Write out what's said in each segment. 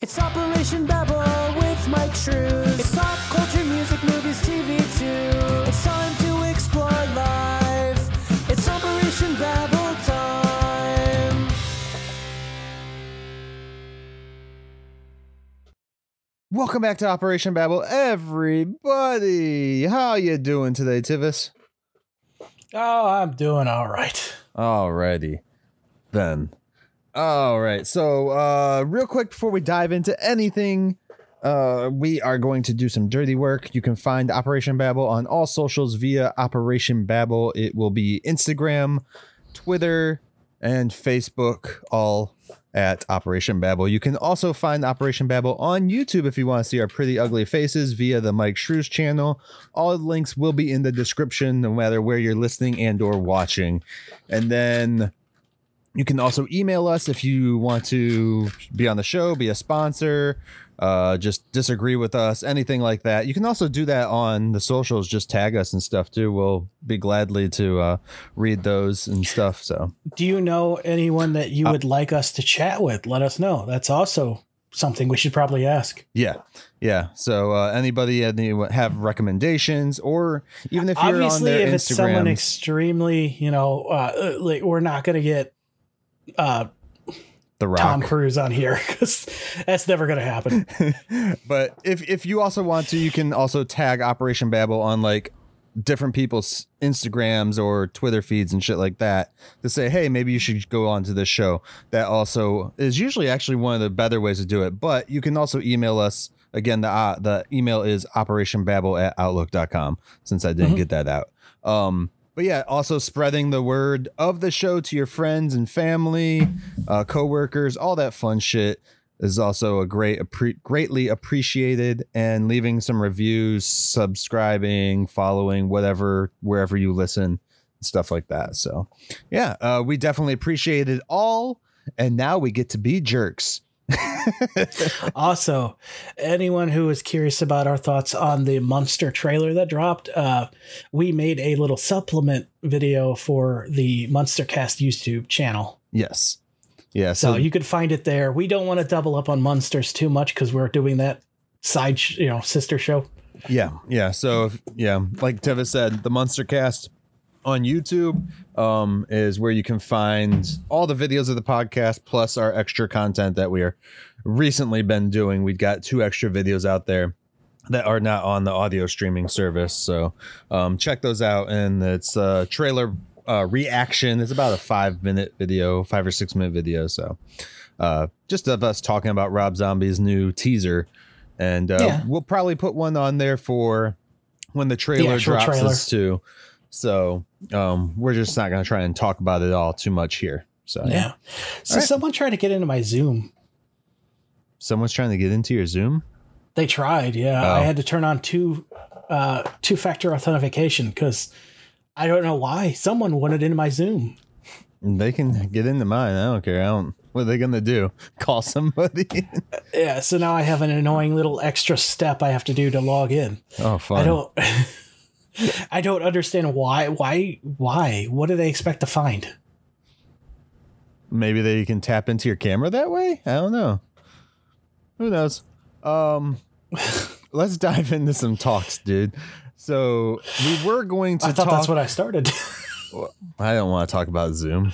It's Operation Babel with Mike Shrews. It's pop culture, music, movies, TV too. It's time to explore life. It's Operation Babel time. Welcome back to Operation Babel, everybody. How you doing today, Tivis? Oh, I'm doing all right. Alrighty, then. All right. So, uh, real quick before we dive into anything, uh, we are going to do some dirty work. You can find Operation Babel on all socials via Operation Babel. It will be Instagram, Twitter, and Facebook, all at Operation Babel. You can also find Operation Babel on YouTube if you want to see our pretty ugly faces via the Mike Shrews channel. All links will be in the description, no matter where you're listening and or watching. And then you can also email us if you want to be on the show, be a sponsor, uh, just disagree with us, anything like that. You can also do that on the socials. Just tag us and stuff too. We'll be gladly to uh, read those and stuff. So Do you know anyone that you would like us to chat with? Let us know. That's also something we should probably ask. yeah, yeah. So uh, anybody any have recommendations, or even if you're on their if it's someone extremely, you know, uh, like we're not going to get uh, the Rock. Tom Cruise on here because that's never going to happen. but if if you also want to, you can also tag Operation Babel on like different people's Instagrams or Twitter feeds and shit like that to say, hey, maybe you should go on to this show. That also is usually actually one of the better ways to do it. But you can also email us. Again, the uh, the email is operationbabel at outlook.com since I didn't get that out. Um, but yeah, also spreading the word of the show to your friends and family, uh, coworkers, all that fun shit is also a great, appre- greatly appreciated. And leaving some reviews, subscribing, following, whatever, wherever you listen, stuff like that. So yeah, uh, we definitely appreciate it all. And now we get to be jerks. also, anyone who is curious about our thoughts on the Monster trailer that dropped, uh, we made a little supplement video for the Monster Cast YouTube channel. Yes. Yeah. So So, you could find it there. We don't want to double up on Munsters too much because we're doing that side, sh- you know, sister show. Yeah, yeah. So if, yeah, like Teva said, the Monster Cast on YouTube um, is where you can find all the videos of the podcast plus our extra content that we are recently been doing. We've got two extra videos out there that are not on the audio streaming service. So um, check those out. And it's a trailer uh, reaction. It's about a five minute video, five or six minute video. So uh, just of us talking about Rob Zombie's new teaser. And uh, Yeah. we'll probably put one on there for when the trailer actual drops trailer. us too. So um, we're just not going to try and talk about it all too much here. So Yeah. So All right. someone tried to get into my Zoom. someone's trying to get into your Zoom. They tried, yeah. Oh. I had to turn on two uh two factor authentication because I don't know why. Someone wanted into my Zoom. They can get into mine. I don't care. I don't. What are they going to do? Call somebody? Yeah, so now I have an annoying little extra step I have to do to log in. oh, fun. I don't I don't understand why why why? What do they expect to find? maybe they can tap into your camera that way i don't know who knows um let's dive into some talks dude so we were going to I thought talk that's what I started. i don't want to talk about zoom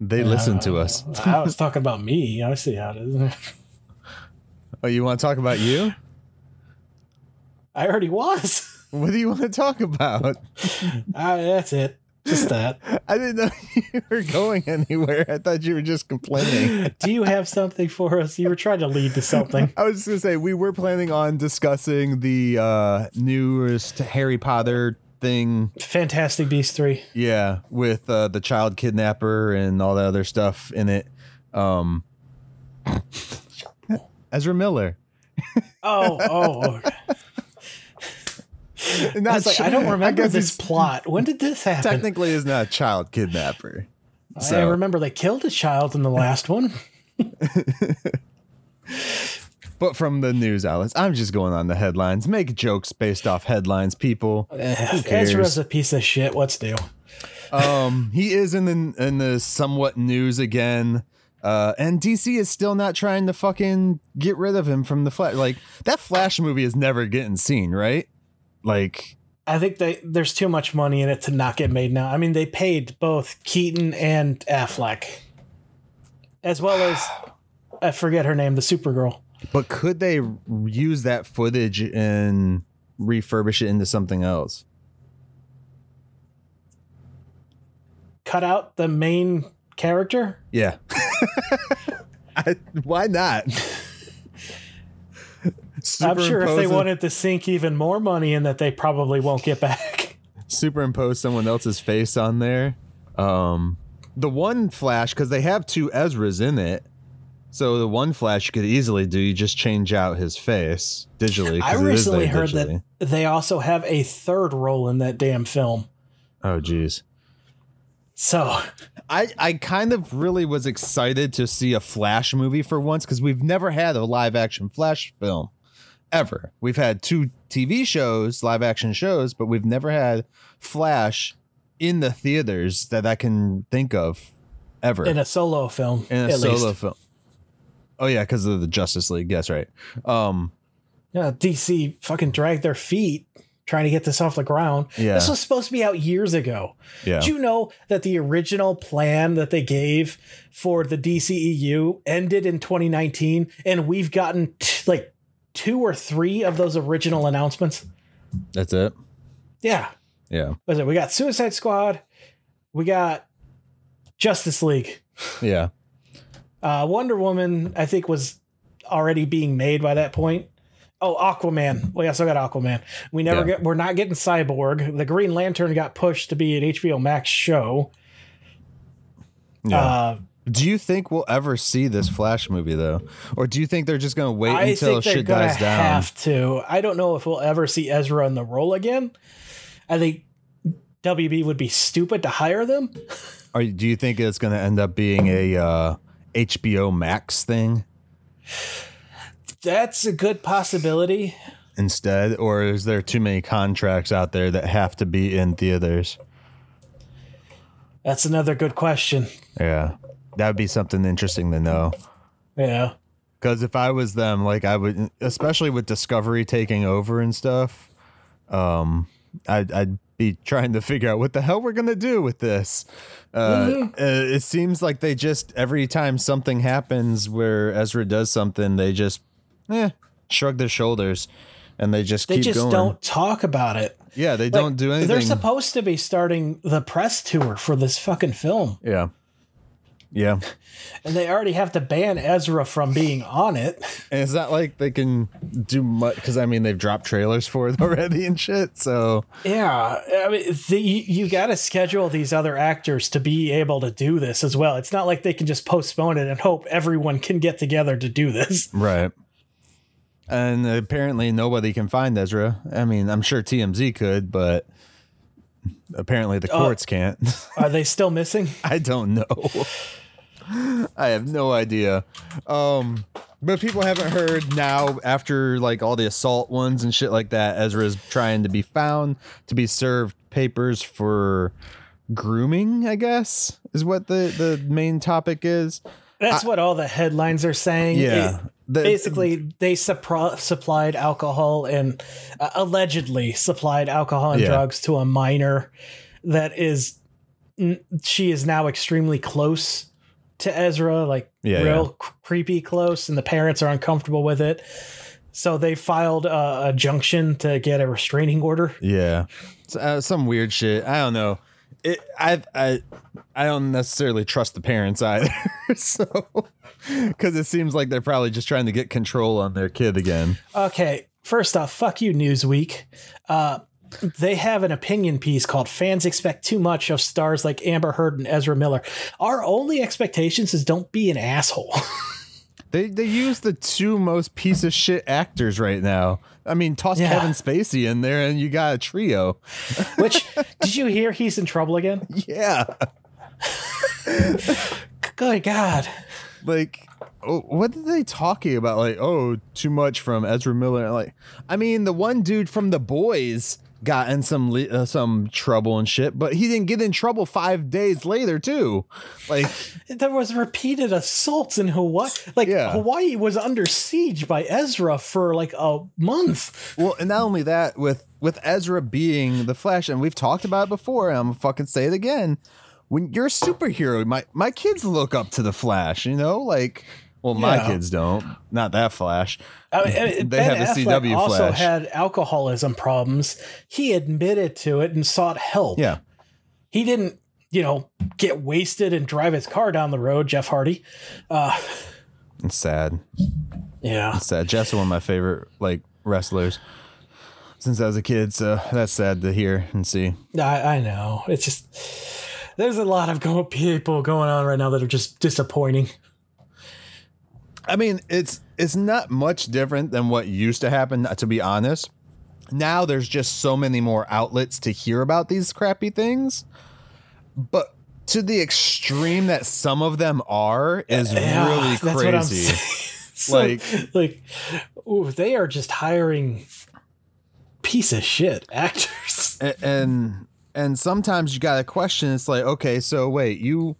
they listen to us I was talking about me. I see how it is. oh you want to talk about you I already was. What do you want to talk about Ah, that's it. Just that. i didn't know you were going anywhere i thought you were just complaining Do you have something for us? You were trying to lead to something. I was just gonna say we were planning on discussing the uh newest Harry Potter thing Fantastic Beast 3. Yeah, with uh, the child kidnapper and all that other stuff in it. Um, Ezra Miller. Oh, oh. okay. And I was like, I don't remember guess this plot. When did this happen? Technically, is not a child kidnapper. I remember they killed a child in the last one. but from the news outlets, I'm just going on the headlines. Make jokes based off headlines, people. Eh? Ezra's a piece of shit. What's new? Um, he is in the in the somewhat news again. Uh, and DC is still not trying to fucking get rid of him from the Flash. Like that Flash movie is never getting seen, right? Like, I think they there's too much money in it to not get made now. I mean, they paid both Keaton and Affleck, as well as I forget her name, the Supergirl. but could they use that footage and refurbish it into something else? Cut out the main character. Yeah. I, why not? I'm sure if they wanted to sink even more money in that, they probably won't get back. superimpose someone else's face on there. Um, the one flash because they have two Ezras in it, so the one flash you could easily do. You just change out his face digitally. I it is there recently heard digitally. that they also have a third role in that damn film. Oh, geez. So I, I kind of really was excited to see a Flash movie for once because we've never had a live action Flash film ever. We've had two TV shows, live action shows, but we've never had Flash in the theaters that I can think of ever in a solo film, in a solo least. film. Oh yeah, because of the Justice League. Yes, right. Um, Yeah, DC fucking dragged their feet trying to get this off the ground. Yeah. This was supposed to be out years ago. yeah, Did you know that the original plan that they gave for the DCEU ended in 2019 and we've gotten t- like two or three of those original announcements? that's it. Yeah. Yeah, it? We got Suicide Squad, we got Justice League. yeah, Uh, Wonder Woman, I think, was already being made by that point. Oh, Aquaman. We also got Aquaman. We never Yeah. get. We're not getting Cyborg. The Green Lantern got pushed to be an HBO Max show. yeah. Uh, do you think we'll ever see this Flash movie though, or do you think they're just gonna wait I until shit dies down? have to. I don't know if we'll ever see Ezra in the role again. I think WB would be stupid to hire them. Or do you think it's going to end up being a uh, HBO Max thing That's a good possibility. instead, or is there too many contracts out there that have to be in theaters? That's another good question. Yeah, that would be something interesting to know. Yeah. Because if I was them, like I would, especially with Discovery taking over and stuff, um, I'd, I'd be trying to figure out what the hell we're gonna do with this. Uh, uh, it seems like they just every time something happens where Ezra does something, they just eh, shrug their shoulders and they just They keep just going. don't talk about it. yeah, they Like, don't do anything. They're supposed to be starting the press tour for this fucking film, yeah, yeah. and they already have to ban Ezra from being on it. And it's not like they can do much because I mean they've dropped trailers for it already and shit. So Yeah, I mean, the, you, you got to schedule these other actors to be able to do this as well. It's not like they can just postpone it and hope everyone can get together to do this. Right. And apparently nobody can find Ezra. I mean, I'm sure TMZ could, but apparently the courts can't. Are they still missing? I don't know. I have no idea. Um but people haven't heard now after like all the assault ones and shit like that. Ezra's trying to be found to be served papers for grooming, I guess, is what the the main topic is. That's what all the headlines are saying. Yeah. It- The- basically, they suppro- supplied alcohol and uh, allegedly supplied alcohol and Yeah. drugs to a minor that is, she is now extremely close to Ezra, like Yeah, real yeah. c- creepy close, and the parents are uncomfortable with it. So they filed a, a junction to get a restraining order. Yeah, uh, some weird shit. I don't know. It. I. I. I don't necessarily trust the parents either. so, because it seems like they're probably just trying to get control on their kid again. Okay, first off, fuck you, Newsweek. Uh, they have an opinion piece called Fans Expect Too Much of stars like Amber Heard and Ezra Miller. Our only expectations is don't be an asshole. They they use the two most piece of shit actors right now. I mean, toss Yeah. Kevin Spacey in there, and you got a trio. Which, did you hear he's in trouble again? Yeah, Good God. Like. Oh, what are they talking about? Like, oh, too much from Ezra Miller. Like, I mean, the one dude from The Boys got in some uh, some trouble and shit, but he didn't get in trouble five days later too. Like, There was repeated assaults in Hawaii. Like Yeah. Hawaii was under siege by Ezra for like a month. well, and not only that, with with Ezra being the Flash, and we've talked about it before, and I'm gonna fucking say it again. When you're a superhero, my my kids look up to the Flash. You know, like, well, my Yeah. kids don't. Not that Flash. I mean, They ben have the Affleck CW also Flash. had alcoholism problems. He admitted to it and sought help. Yeah. He didn't, you know, get wasted and drive his car down the road. Jeff Hardy. Uh, It's sad. yeah. It's sad. Jeff's one of my favorite like wrestlers since I was a kid. So that's sad to hear and see. I, I know. It's just there's a lot of go- people going on right now that are just disappointing. I mean, it's it's not much different than what used to happen. To be honest, now there's just so many more outlets to hear about these crappy things, but to the extreme that some of them are is Yeah, really that's what I'm crazy. So, Like- like, ooh, they are just hiring piece of shit actors. A- and and sometimes you got a question it's like okay so wait you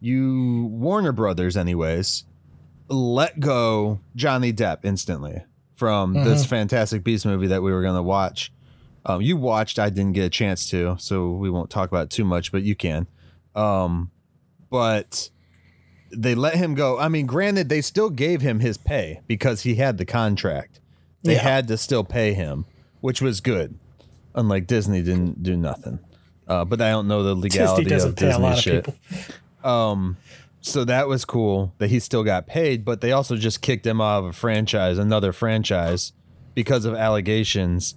you warner brothers anyways let go johnny depp instantly from this fantastic beast movie that we were going to watch. Um, you watched i didn't get a chance to so we won't talk about it too much but you can. Um, but they let him go. I mean granted they still gave him his pay because he had the contract. They Yeah. had to still pay him which was good. Unlike Disney didn't do nothing. Uh, but I don't know the legality Disney doesn't of pay Disney a lot shit. of people. So that was cool that he still got paid, but they also just kicked him out of a franchise, another franchise, because of allegations.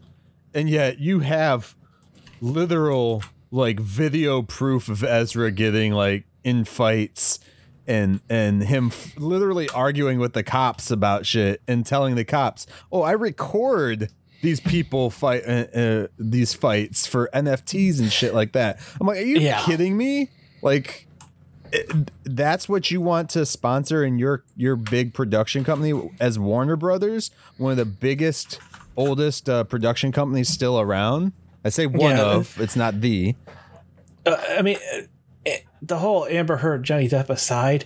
And yet you have literal like video proof of Ezra getting like in fights and and him f- literally arguing with the cops about shit and telling the cops, "Oh, I record these people fight uh, uh, these fights for NFTs and shit like that." I'm like, "Are you Yeah. kidding me?" Like it- that's what you want to sponsor in your your big production company as Warner Brothers, one of the biggest oldest uh, production companies still around. I say one Yeah. of, it's not the. Uh, I mean, uh, uh, the whole Amber Heard Johnny Depp aside,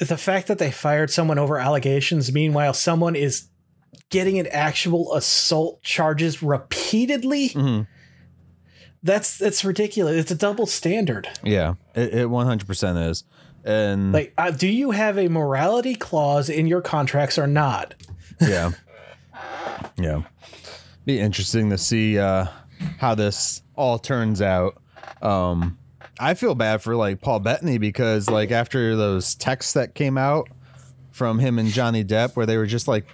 the fact that they fired someone over allegations, meanwhile someone is getting an actual assault charges repeatedly. Mhm. That's that's ridiculous. It's a double standard. Yeah, it, it 100% is. And Like, uh, do you have a morality clause in your contracts or not? yeah. Yeah. Be interesting to see uh how this all turns out. Um I feel bad for like Paul Bettany because like after those texts that came out from him and Johnny Depp where they were just like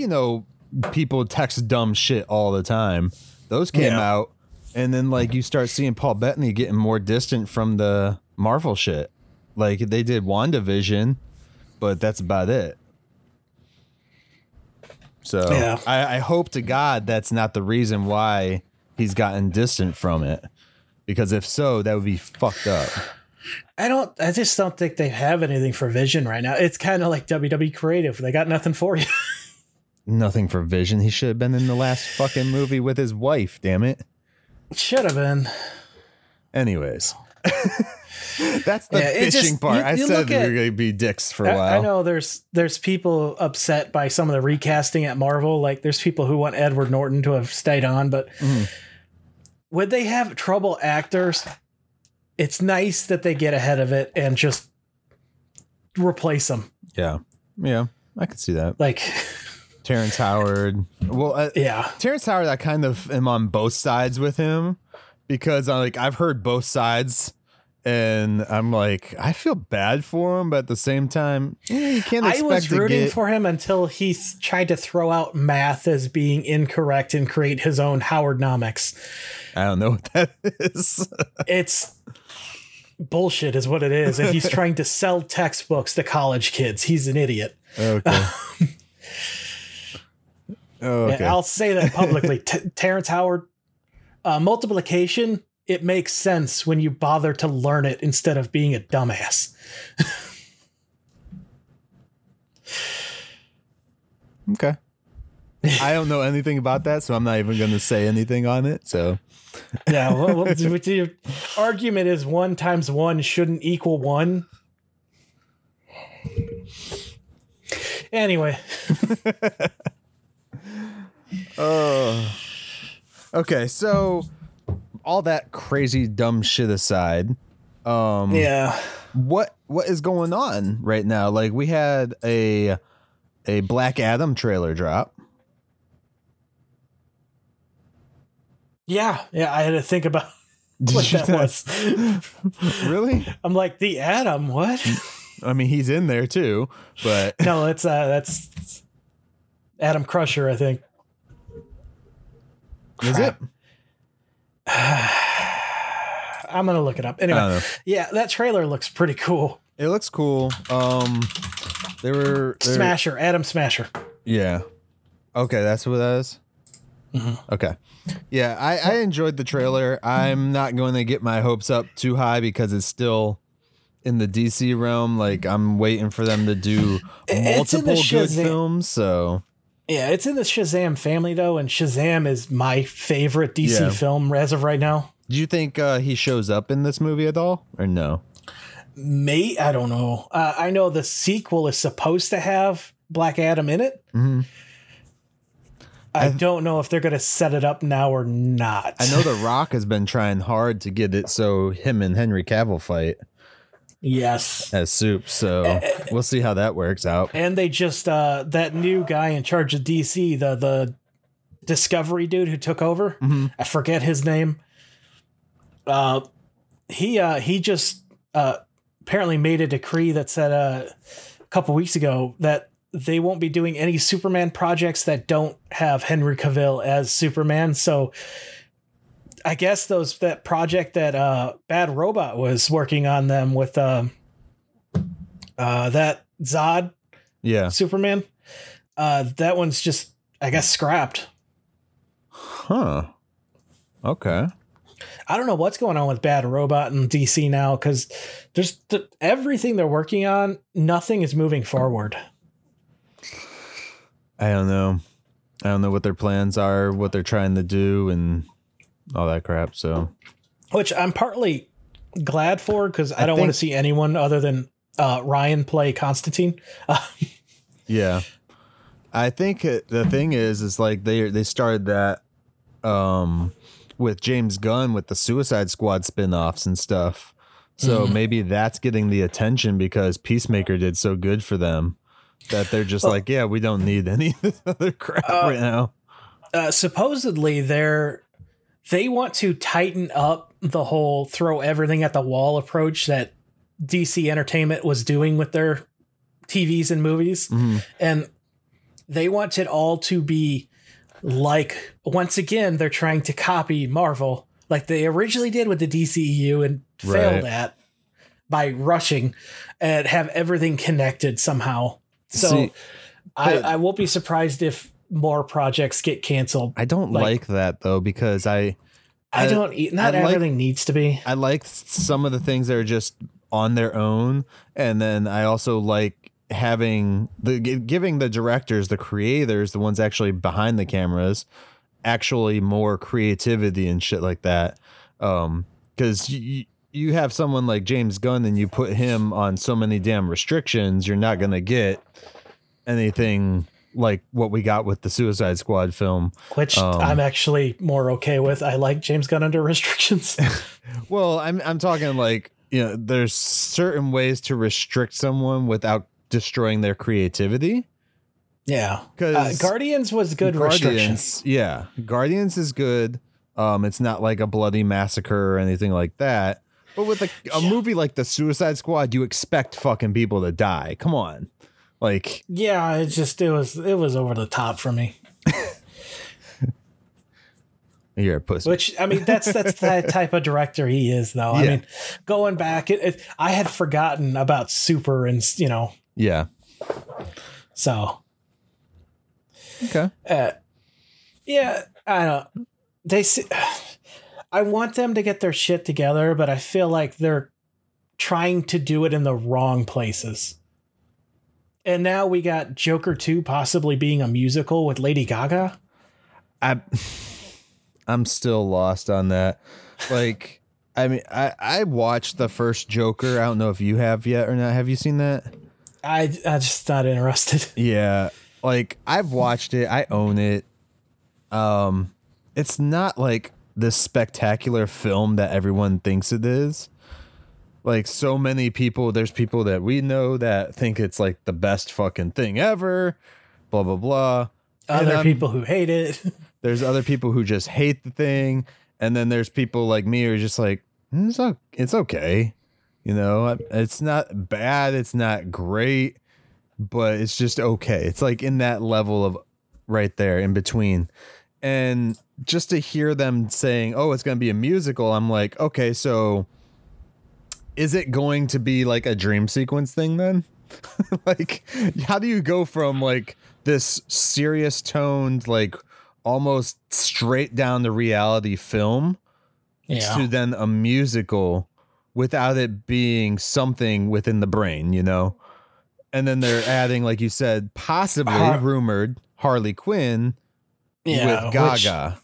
you know people text dumb shit all the time. Those came Yeah. out and then like you start seeing Paul Bettany getting more distant from the Marvel shit. Like they did WandaVision, but that's about it. So Yeah. I, I hope to God that's not the reason why he's gotten distant from it. Because if so, that would be fucked up. I don't. I just don't think they have anything for Vision right now. It's kind of like WWE Creative. They got nothing for you. Nothing for Vision. He should have been in the last fucking movie with his wife, damn it. Should have been. Anyways. that's the Yeah, fishing just- part. you- I said we were gonna be dicks for a while. I know there's there's people upset by some of the recasting at Marvel. Like there's people who want Edward Norton to have stayed on, but Mm-hmm. would they have trouble actors? It's nice that they get ahead of it and just replace them. Yeah. Yeah. I could see that. Like, Terrence Howard. Well, uh, yeah, Terrence Howard, I kind of am on both sides with him because I like I've heard both sides, and I'm like I feel bad for him, but at the same time, eh, you can't I was to rooting get. for him until he th- tried to throw out math as being incorrect and create his own Howardnomics. I don't know what that is. It's bullshit, is what it is, and he's trying to sell textbooks to college kids. He's an idiot. okay. Okay. I'll say that publicly. T- Terrence Howard, uh, multiplication, it makes sense when you bother to learn it instead of being a dumbass. okay. I don't know anything about that, so I'm not even going to say anything on it. So Yeah, well, well, the argument is one times one shouldn't equal one. Anyway, okay, so all that crazy dumb shit aside, um, yeah, what what is going on right now? Like we had a a Black Adam trailer drop. yeah, yeah. I had to think about what that was. Really? I'm like the Adam. What? I mean, he's in there too, but No, it's uh, that's Adam Crusher. I think. Is it? I'm gonna look it up anyway. Yeah, that trailer looks pretty cool. It looks cool. Um, they were they were- Smasher, Adam Smasher. Yeah. Okay, that's what that is? Okay. Yeah, I, I enjoyed the trailer. I'm not going to get my hopes up too high because it's still in the DC realm. Like I'm waiting for them to do the multiple good Shazam- films. So Yeah, it's in the Shazam family though, and Shazam is my favorite DC Yeah. film as of right now. do you think uh, he shows up in this movie at all, or no? May I don't know. Uh, I know the sequel is supposed to have Black Adam in it. Mhm. I don't know if they're going to set it up now or not. I know The Rock has been trying hard to get it so him and Henry Cavill fight Yes. as soup. So we'll see how that works out. And they just uh that new guy in charge of DC, the the Discovery dude who took over. I forget his name. Uh he uh he just uh apparently made a decree that said uh, a couple weeks ago that they won't be doing any Superman projects that don't have Henry Cavill as Superman. So I guess those that project that uh Bad Robot was working on them with um uh that Zod Yeah. Superman. Uh, that one's just, I guess, scrapped. Huh. Okay. I don't know what's going on with Bad Robot and DC now because there's th- everything they're working on. Nothing is moving forward. I don't know. I don't know what their plans are, what they're trying to do, and all that crap. So Which I'm partly glad for because I, I don't want to see anyone other than uh, Ryan play Constantine. Uh, yeah, I think the thing is, is like they they started that um with James Gunn with the Suicide Squad spin-offs and stuff. So maybe that's getting the attention because Peacemaker did so good for them that they're just like, yeah, we don't need any of this other crap right now. uh, supposedly they're they want to tighten up the whole throw everything at the wall approach that DC Entertainment was doing with their TVs and movies, Mhm. and they want it all to be like once again they're trying to copy Marvel like they originally did with the DCEU and failed Right. at by rushing and have everything connected somehow. So See, I, I won't be surprised if more projects get canceled. I don't Like- like, that though because I I, I- don't. Not I like- everything needs to be. I like some of the things that are just on their own, and then I also like having the giving the directors, the creators, the ones actually behind the cameras, actually more creativity and shit like that. Um, because you you have someone like James Gunn and you put him on so many damn restrictions, you're not gonna get anything like what we got with the Suicide Squad film. Which Um, I'm actually more okay with. I like James Gunn under restrictions. Well, I'm I'm talking like you know, there's certain ways to restrict someone without destroying their creativity. yeah, uh, 'Cause Guardians was good restrictions. Guardians, yeah, Guardians is good. Um, it's not like a bloody massacre or anything like that. But with a, a movie like the Suicide Squad, you expect fucking people to die. Come on, like Yeah, it just it was it was over the top for me. you're a pussy. Which I mean, that's that's the type of director he is, though. I mean, going back, it, it, I had forgotten about Super, and you know, yeah. so Okay. uh, yeah, I don't. They, se- I want them to get their shit together, but I feel like they're trying to do it in the wrong places. And now we got Joker 2 possibly being a musical with Lady Gaga. I I'm still lost on that. Like, I mean, I I watched the first Joker. I don't know if you have yet or not. Have you seen that? I I'm just not interested. Yeah, like I've watched it. I own it. Um, it's not like this spectacular film that everyone thinks it is. Like so many people, there's people that we know that think it's like the best fucking thing ever. Blah blah blah. Other people who hate it. There's other people who just hate the thing, and then there's people like me who are just like, "Mm, it's o- it's okay, you know, it's not bad, it's not great, but it's just okay. It's like in that level of right there in between, and just to hear them saying, "Oh, it's gonna be a musical," I'm like, okay, so is it going to be like a dream sequence thing then? like how do you go from like this serious toned like almost straight down the reality film yeah. to then a musical without it being something within the brain, you know? And then they're adding, like you said, possibly Har- rumored Harley Quinn yeah, with Gaga.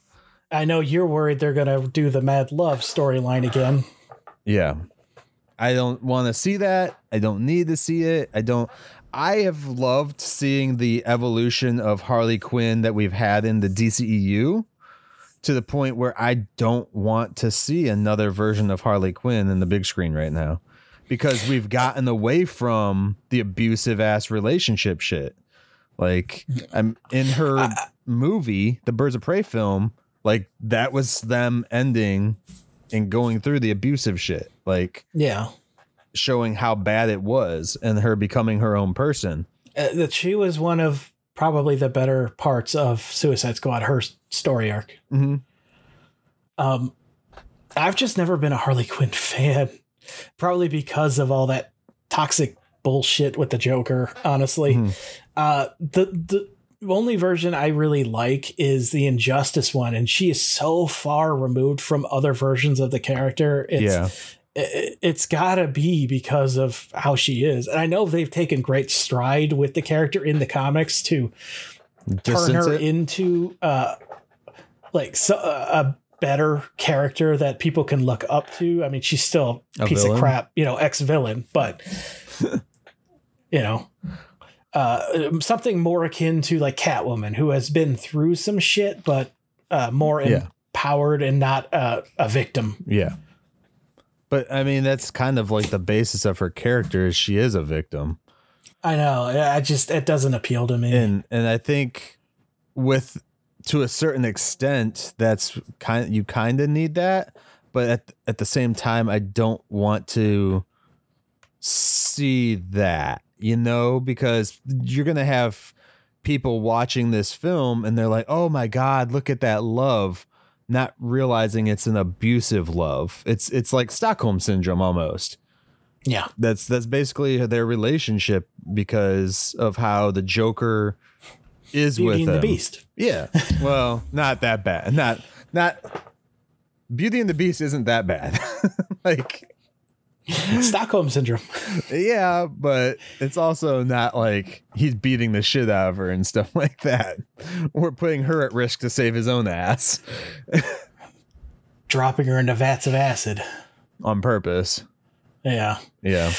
I know you're worried they're going to do the Mad Love storyline again. Yeah. I don't want to see that. I don't need to see it. I don't. I have loved seeing the evolution of Harley Quinn that we've had in the DCEU to the point where I don't want to see another version of Harley Quinn in the big screen right now because we've gotten away from the abusive ass relationship shit. Like I'm in her movie, the Birds of Prey film, like that was them ending and going through the abusive shit. Like Yeah. showing how bad it was and her becoming her own person. Uh, that she was one of probably the better parts of Suicide Squad, her story arc. Mhm. Um, I've just never been a Harley Quinn fan, probably because of all that toxic bullshit with the Joker. Honestly, Mhm. uh, the the only version I really like is the Injustice one, and she is so far removed from other versions of the character. It's, yeah. It- it's gotta be because of how she is. And I know they've taken great stride with the character in the comics to turn her it. into uh like so, a better character that people can look up to. I mean, she's still a A piece villain? of crap, you know, ex villain, but you know, uh, something more akin to like Catwoman, who has been through some shit, but uh, more Yeah. empowered and not uh, a victim. Yeah. But I mean, that's kind of like the basis of her character is she is a victim. I know. I just it doesn't appeal to me. And and I think with to a certain extent that's kind you kind of need that, but at at the same time I don't want to see that, you know, because you're going to have people watching this film and they're like, "Oh my god, look at that love." Not realizing it's an abusive love. It's it's like Stockholm syndrome almost yeah. that's that's basically their relationship because of how the Joker is Beauty with and the. Beast. Yeah, well, not that bad. Not not Beauty and the Beast isn't that bad. like, Stockholm syndrome. yeah, but it's also not like he's beating the shit out of her and stuff like that. We're putting her at risk to save his own ass Dropping her into vats of acid. on purpose. Yeah. Yeah.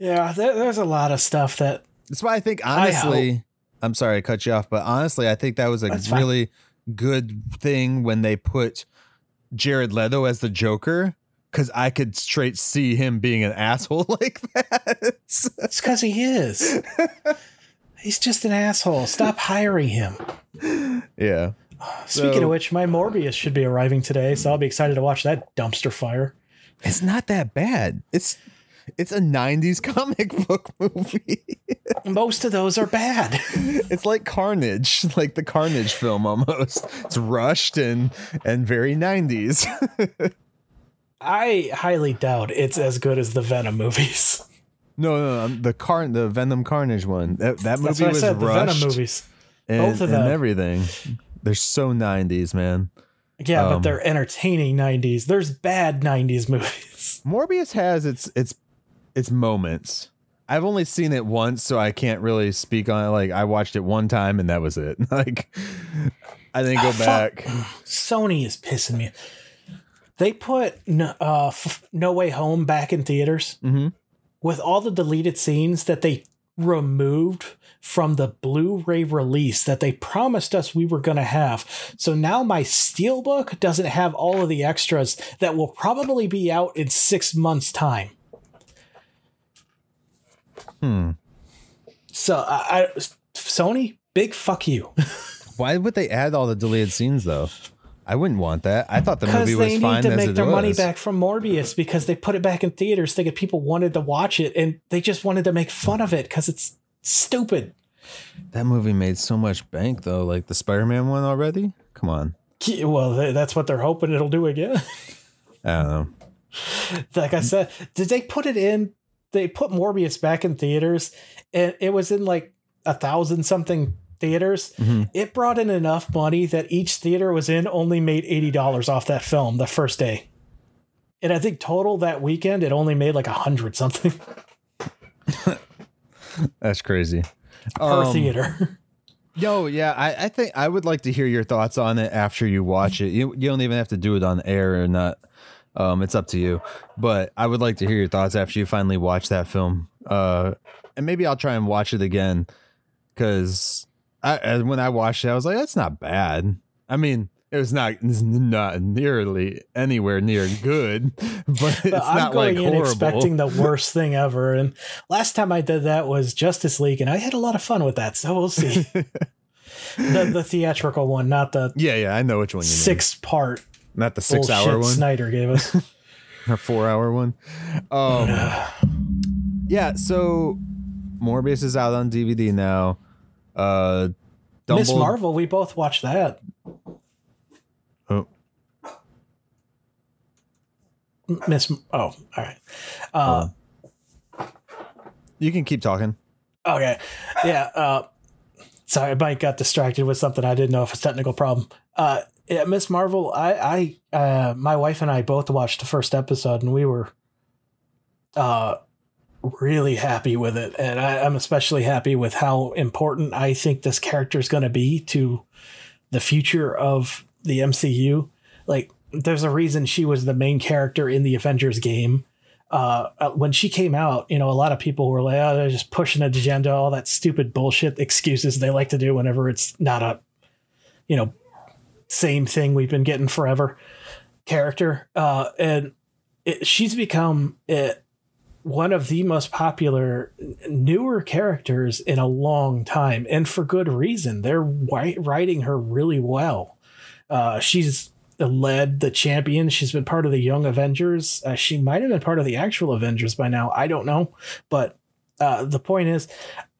Yeah, there, there's a lot of stuff that That's why I think honestly, I'm sorry to cut you off, but honestly, I think that was a That's fine. really good thing when they put Jared Leto as the Joker because I could straight see him being an asshole like that. it's because he is. He's just an asshole. Stop hiring him. yeah. Speaking So- of which, my Morbius should be arriving today, so I'll be excited to watch that dumpster fire. It's not that bad. It's it's a 90s comic book movie. Most of those are bad. it's like Carnage, like the Carnage film almost. It's rushed and and very 90s. I highly doubt it's as good as the Venom movies. No, no, no, the car, the Venom Carnage one. That, that movie That's what I was said. The rushed Venom movies. and, both of and them. everything. They're so nineties, man. Yeah, Um, but they're entertaining 90s. There's bad 90s movies. Morbius has its its its moments. I've only seen it once, so I can't really speak on it. Like I watched it one time and that was it. Like I didn't go Ah, back. Sony is pissing me. They put uh, F- No Way Home back in theaters Mhm. with all the deleted scenes that they removed from the Blu-ray release that they promised us we were going to have. So now my Steelbook doesn't have all of the extras that will probably be out in six months' time. Hmm. So I, I Sony, big fuck you. Why would they add all the deleted scenes though? I wouldn't want that. I thought the movie was fine. Because they need to make their was. money back from Morbius because they put it back in theaters thinking people wanted to watch it and they just wanted to make fun of it because it's stupid. That movie made so much bank though, like the Spider-Man one already. Come on. Well, that's what they're hoping it'll do again. I don't know. like I said, did they put it in? They put Morbius back in theaters and it was in like a thousand something theaters. Mhm. It brought in enough money that each theater was in only made $80 off that film the first day. And I think total that weekend, it only made like a hundred something That's crazy. per Um, theater. Yo, yeah, I, I think I would like to hear your thoughts on it after you watch it. You you don't even have to do it on air or not. Um, it's up to you. But I would like to hear your thoughts after you finally watch that film. Uh, and maybe I'll try and watch it again because I, and when I watched it, I was like, that's not bad. I mean, it was not not nearly anywhere near good, but it's I'm not going like in horrible. expecting the worst thing ever. And last time I did that was Justice League, and I had a lot of fun with that. So we'll see. the the theatrical one, not the yeah, yeah, I know which one you mean. six part not the six hour one. Snyder gave us. a four hour one. Um, yeah, so Morbius is out on DVD now. Uh, Miss Marvel, we both watched that. Oh, Miss, oh, all right. Uh, you can keep talking. Okay. Yeah. Uh, sorry, Mike got distracted with something. I didn't know if it's a technical problem. Uh, yeah, Miss Marvel, I, I, uh, my wife and I both watched the first episode and we were, uh, really happy with it. And I, I'm especially happy with how important I think this character is going to be to the future of the MCU. Like, there's a reason she was the main character in the Avengers game uh, uh, when she came out, you know, a lot of people were like, oh, they're just pushing an agenda, all that stupid bullshit excuses they like to do whenever it's not a, you know, same thing we've been getting forever character. Uh, and it, she's become uh one of the most popular newer characters in a long time, and for good reason. They're writing her really well. Uh, she's led the champion. She's been part of the Young Avengers. Uh, she might have been part of the actual Avengers by now. I don't know, but uh, the point is,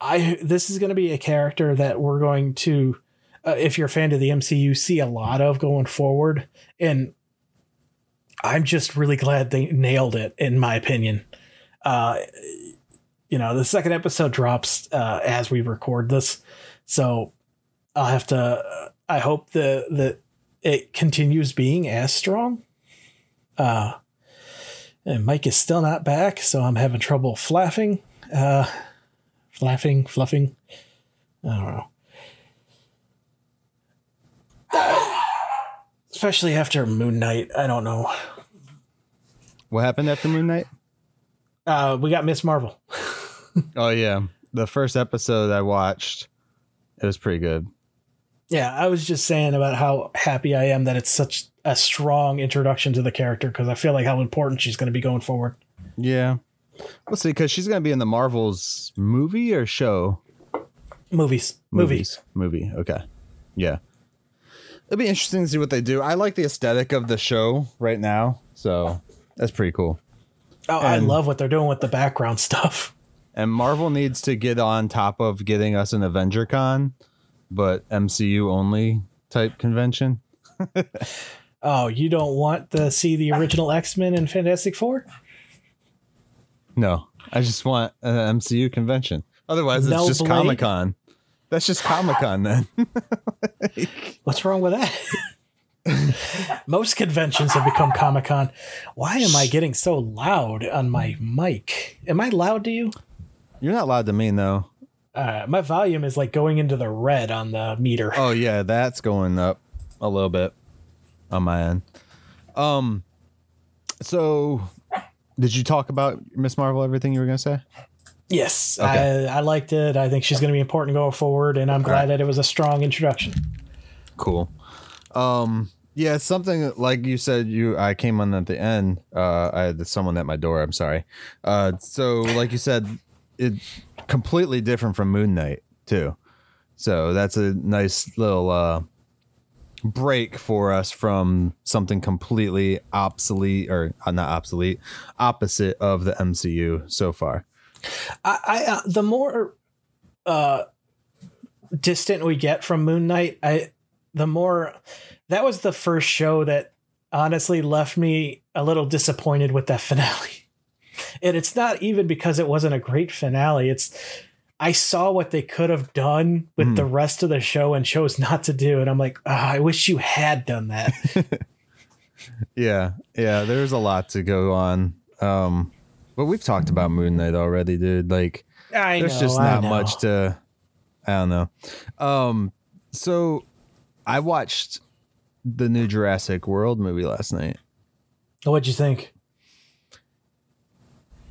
I this is going to be a character that we're going to, uh, if you're a fan of the MCU, see a lot of going forward, and I'm just really glad they nailed it. In my opinion, uh, you know, the second episode drops uh, as we record this, so I'll have to. I hope the the it continues being as strong. Uh, and Mike is still not back, so I'm having trouble flapping, uh, flapping, fluffing. I don't know. Especially after Moon Knight, I don't know. What happened after Moon Knight? Uh, we got Miss Marvel. Oh yeah, the first episode I watched, it was pretty good. Yeah, I was just saying about how happy I am that it's such a strong introduction to the character because I feel like how important she's going to be going forward. Yeah, we'll see because she's gonna be in the Marvels movie or show. Movies, movies. movie. Okay, yeah. It'll be interesting to see what they do. I like the aesthetic of the show right now, so that's pretty cool. Oh, I love what they're doing with the background stuff. And Marvel needs to get on top of getting us an Avenger Con, but MCU only type convention. Oh, you don't want to see the original X Men and Fantastic Four? No, I just want an MCU convention. Otherwise, it's No just Comic Con. That's just Comic Con then. What's wrong with that? Most conventions have become Comic Con. Why am I getting so loud on my mic? Am I loud to you? You're not loud to me though. Uh, my volume is like going into the red on the meter. Oh yeah, that's going up a little bit on my end. Um, so did you talk about Miss Marvel? Everything you were gonna say? Yes, Okay. I, I liked it. I think she's going to be important going forward, and I'm glad Right. that it was a strong introduction. Cool. Um, yeah, something like you said. You, I came on at the end. Uh, I had someone at my door. I'm sorry. Uh, so like you said, it completely different from Moon Knight too. So that's a nice little uh break for us from something completely obsolete or uh, not obsolete, opposite of the MCU so far. I, I uh, the more uh, distant we get from Moon Knight, I the more that was the first show that honestly left me a little disappointed with that finale. And it's not even because it wasn't a great finale. It's I saw what they could have done with the rest of the show and chose not to do. And I'm like, "Ah, I wish you had done that. Yeah, yeah, there's a lot to go on. Um, but we've talked about Moon Knight already, dude. Like, I there's know, just not much to. I don't know. Um, so I watched the new Jurassic World movie last night. Oh, what'd you think?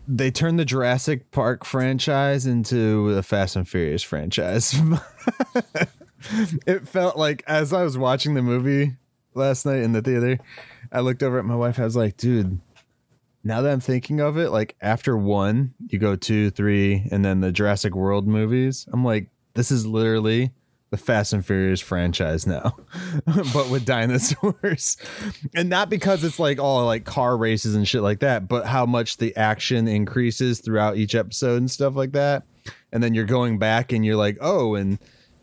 They turned the Jurassic Park franchise into the Fast and Furious franchise. it felt like as I was watching the movie last night in the theater, I looked over at my wife. I was like, dude, now that I'm thinking of it, like after one, you go two, three, and then the Jurassic World movies. I'm like, this is literally the Fast and Furious franchise now, but with dinosaurs. And not because it's like all like car races and shit like that, but how much the action increases throughout each episode and stuff like that. And then you're going back and you're like, oh, and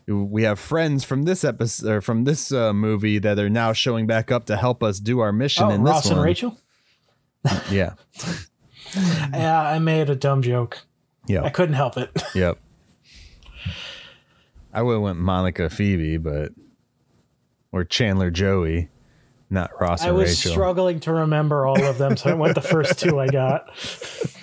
we have friends from this episode or from this uh, movie that are now showing back up to help us do our mission Oh, in Ross this and one. Rachel? Yeah. Yeah, I made a dumb joke. Yeah, I couldn't help it. Yep. I would have went Monica Phoebe, but or Chandler Joey, not Ross I and was Rachel. struggling to remember all of them, so I went the first two I got.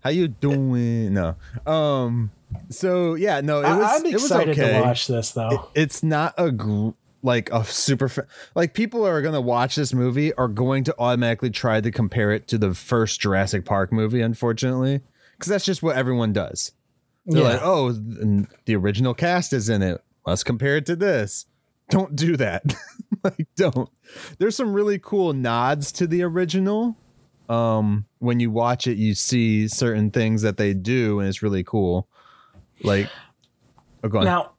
How you doing? No. Um. So yeah, no. It I- was. I'm it was excited okay. to watch this though. It's not a gr- like a super fa- like people are gonna watch this movie are going to automatically try to compare it to the first Jurassic Park movie. Unfortunately, because that's just what everyone does. They're yeah. like, oh, the original cast is in it. Let's compare it to this. Don't do that. like, don't. There's some really cool nods to the original. Um, when you watch it, you see certain things that they do, and it's really cool. Like, oh, go on. now,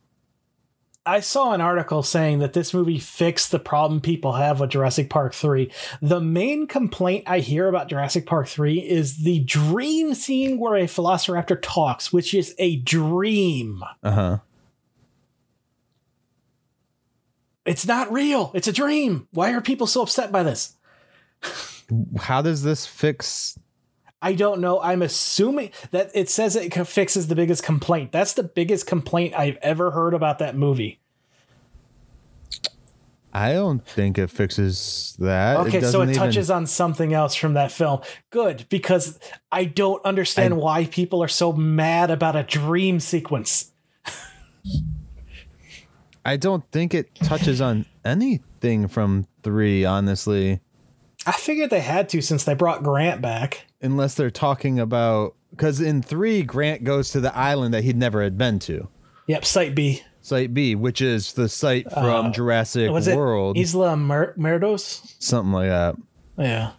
I saw an article saying that this movie fixed the problem people have with Jurassic Park 3. The main complaint I hear about Jurassic Park 3 is the dream scene where a velociraptor talks, which is a dream. uh huh. It's not real. It's a dream. Why are people so upset by this? How does this fix? I don't know. I'm assuming that it says it fixes the biggest complaint. That's the biggest complaint I've ever heard about that movie. I don't think it fixes that. Okay, so it touches on something else from that film. Good, because I don't understand I- why people are so mad about a dream sequence. I don't think it touches on anything from three. Honestly, I figured they had to since they brought Grant back. unless they're talking about because in three, Grant goes to the island that he'd never had been to. Yep, Site B. Site B, which is the site from Jurassic Uh, Was it World, Isla Mer- Merdos? something like that. Yeah.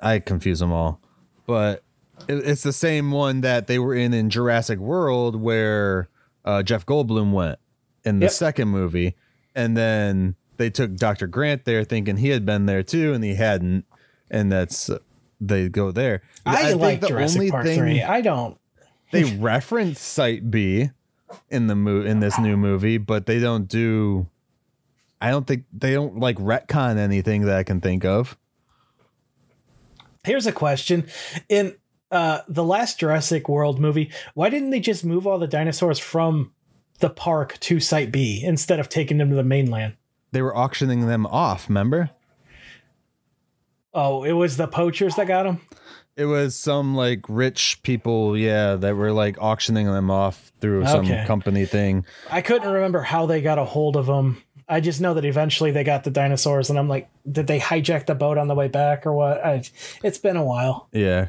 I confuse them all, but it's the same one that they were in in Jurassic World, where uh, Jeff Goldblum went in the Yep. second movie, and then they took Dr. Grant there, thinking he had been there too, and he hadn't, and that's they go there. I, think like the Jurassic only Park thing 3. I don't. they reference Site B in the mo- in this new movie, but they don't do. I don't think they don't like retcon anything that I can think of. Here's a question. In uh, the last Jurassic World movie, why didn't they just move all the dinosaurs from the park to Site B instead of taking them to the mainland? They were auctioning them off. Remember? Oh, it was the poachers that got them? It was some like rich people, yeah, that were like auctioning them off through some Okay. company thing. I couldn't remember how they got a hold of them. I just know that eventually they got the dinosaurs, and I'm like, did they hijack the boat on the way back or what? I, it's been a while. Yeah.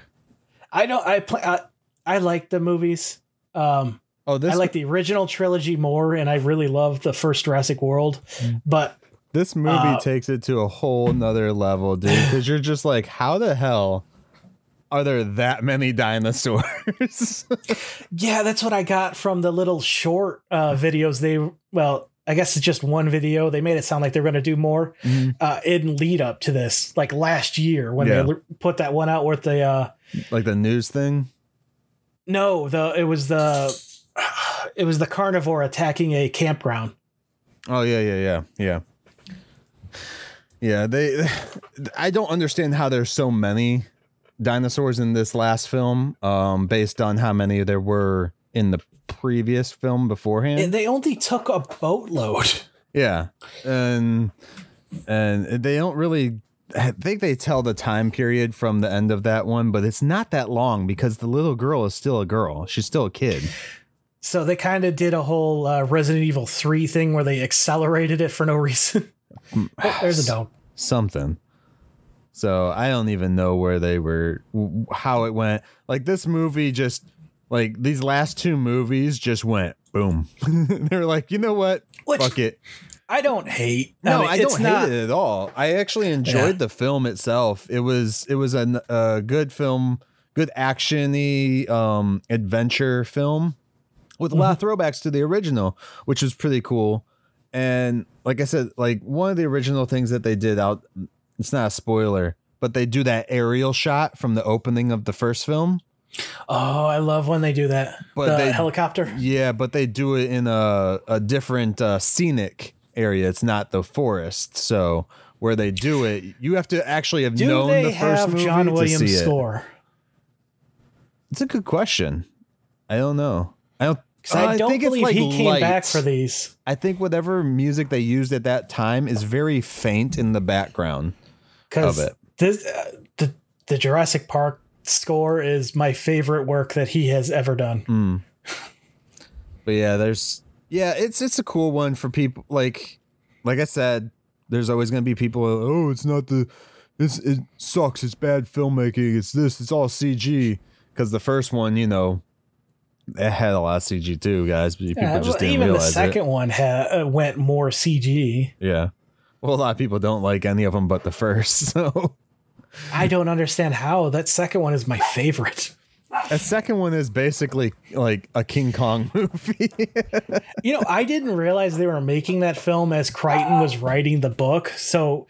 I know I play. I, I like the movies. Um, Oh, this I like the original trilogy more, and I really love the first Jurassic World. But this movie uh, takes it to a whole nother level, dude. Because you're just like, how the hell are there that many dinosaurs? yeah, that's what I got from the little short uh, videos. They well, I guess it's just one video. They made it sound like they're going to do more uh, in lead up to this, like last year when Yeah. they put that one out with the. Uh, like the news thing. No, the it was the it was the carnivore attacking a campground. Oh yeah, yeah, yeah, yeah. Yeah, they I don't understand how there's so many dinosaurs in this last film um based on how many there were in the previous film beforehand. And they only took a boatload. yeah. And and they don't really I think they tell the time period from the end of that one, but it's not that long because the little girl is still a girl. She's still a kid. So they kind of did a whole uh, Resident Evil 3 thing where they accelerated it for no reason. oh, there's a dome. something. So I don't even know where they were, how it went. Like this movie just, like these last two movies just went boom. they were like, you know what? Which- Fuck it. I don't hate. No, mean, I, don't not, hate it at all. I actually enjoyed Yeah. the film itself. It was it was a, a good film, good actiony um, adventure film with a lot of Mm-hmm. throwbacks to the original, which was pretty cool. And like I said, like one of the original things that they did out, it's not a spoiler, but they do that aerial shot from the opening of the first film. Oh, I love when they do that. But the they- helicopter. Yeah, but they do it in a a different uh, scenic area. It's not the forest. So where they do it, you have to actually have Do known the first movie John to Williams see it. score? It's a good question. I don't know. I don't. Because I uh, don't think it's, believe like, he came light. back for these. I think whatever music they used at that time is very faint in the background. Of it. this uh, the the Jurassic Park score is my favorite work that he has ever done. Hmm. But yeah, there's yeah, it's it's a cool one for people like like I said, there's always gonna be people oh, it's not the it's it sucks, it's bad filmmaking, it's this, it's all CG. Cause the first one, you know, it had a lot of CG too, guys, but people Yeah, just didn't even the second it. one ha- uh, went more CG. Yeah. Well, a lot of people don't like any of them but the first. So I don't understand how that second one is my favorite. the second one is basically like a King Kong movie. You know, I didn't realize they were making that film as Crichton was writing the book. So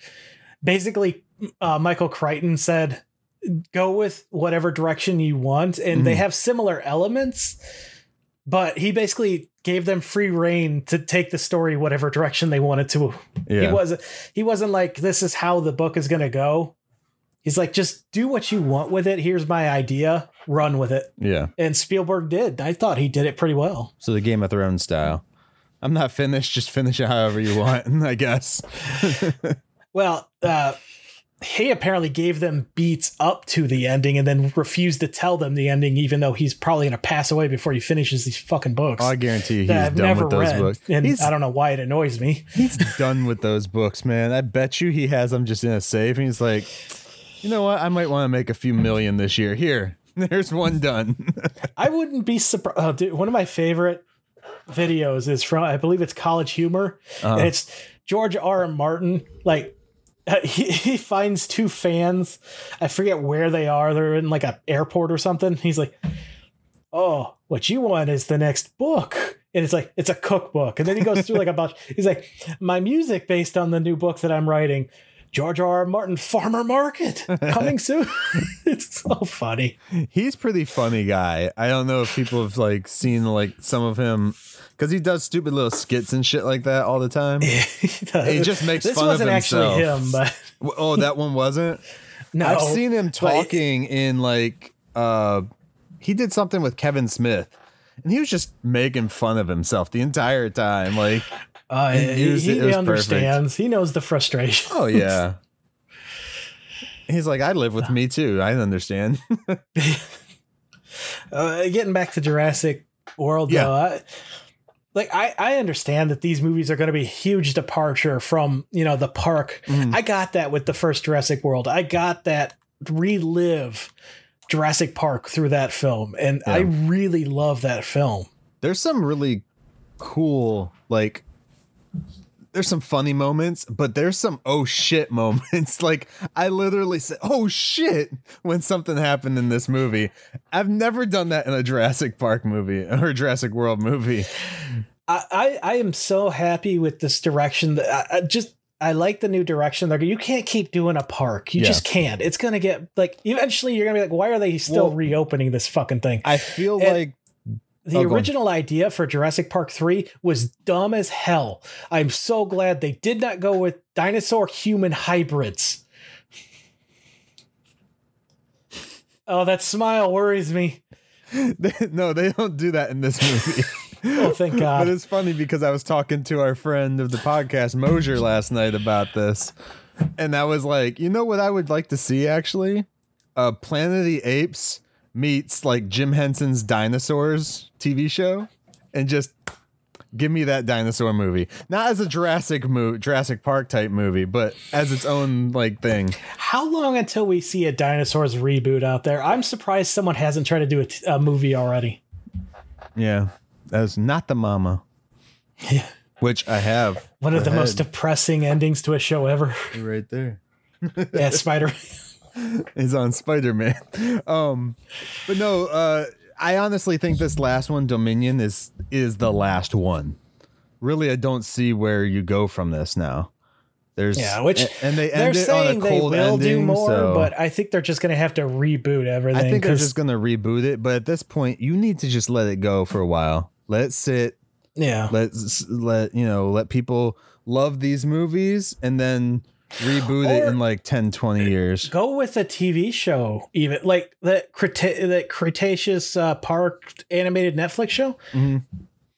basically, uh, Michael Crichton said, go with whatever direction you want. And they have similar elements, but he basically gave them free reign to take the story whatever direction they wanted to. Yeah. He wasn't he wasn't like, this is how the book is gonna go. He's like, just do what you want with it. Here's my idea. Run with it. yeah. And Spielberg did. I thought he did it pretty well. So the Game of Thrones style. I'm not finished, just finish it however you want, I guess. Well, uh, he apparently gave them beats up to the ending and then refused to tell them the ending, even though he's probably going to pass away before he finishes these fucking books I guarantee you he's I've done never with those read. books. And He's, I don't know why it annoys me. he's done with those books, man. I bet you he has them just in a safe. And he's like, you know what? I might want to make a few million this year. Here, there's one done. I wouldn't be surprised. Oh, dude, one of my favorite videos is from, I believe it's College Humor. Uh-huh. And it's George R. R. Martin. Like, Uh, he, he finds two fans. I forget where they are. They're in like an airport or something. He's like, oh, what you want is the next book. And it's like, it's a cookbook. And then he goes through like a bunch. He's like, my music based on the new book that I'm writing. George R. R. Martin Farmer Market coming soon. it's so funny. he's pretty funny guy. I don't know if people have like seen like some of him because he does stupid little skits and shit like that all the time. he just makes this fun of wasn't actually him, but oh, that one wasn't. no, I've seen him talking in like uh he did something with Kevin Smith and he was just making fun of himself the entire time like Uh, he was- he was understands. He knows the frustration. oh yeah He's like, I live with me too. I understand. Uh, getting back to Jurassic World, Yeah. though, I, like I, I understand that these movies are going to be a huge departure from you know the park. Mhm. I got that with the first Jurassic World. I got that relive Jurassic Park through that film, and I really love that film. There's some really cool, like, there's some funny moments, but there's some oh shit moments. like, I literally said, oh shit, when something happened in this movie. I've never done that in a Jurassic Park movie or a Jurassic World movie. I, I, I am so happy with this direction. That I, I just I like the new direction. They're you can't keep doing a park. You Yeah. just can't. It's gonna get like eventually you're gonna be like, why are they still Well- reopening this fucking thing? I feel And- like The Oh, original idea for Jurassic Park 3 was dumb as hell. I'm so glad they did not go with dinosaur human hybrids. Oh, that smile worries me. no, they don't do that in this movie. Oh, thank God. But it's funny because I was talking to our friend of the podcast, Mosier, last night about this. And I was like, you know what I would like to see actually? Uh Planet of the Apes meets like Jim Henson's Dinosaurs TV show and just give me that dinosaur movie. Not as a Jurassic mo- Jurassic Park type movie, but as its own like thing. How long until we see a dinosaurs reboot out there? I'm surprised someone hasn't tried to do a, t- a movie already. Yeah. That's not the mama. Yeah. Which I have. One of the most depressing endings to a show ever. right there. yeah, Spider. is on Spider-Man. Um but no, uh I honestly think this last one Dominion is is the last one. Really I don't see where you go from this now. There's Yeah, which and they They're end it on a saying they will ending, do more, so but I think they're just going to have to reboot everything. I think they're just going to reboot it, but at this point you need to just let it go for a while. Let it sit, yeah. let let you know, let people love these movies and then reboot it in like 10 20 years. Go with a TV show, even like that Creta- that Cretaceous uh, Park animated Netflix show. Mhm.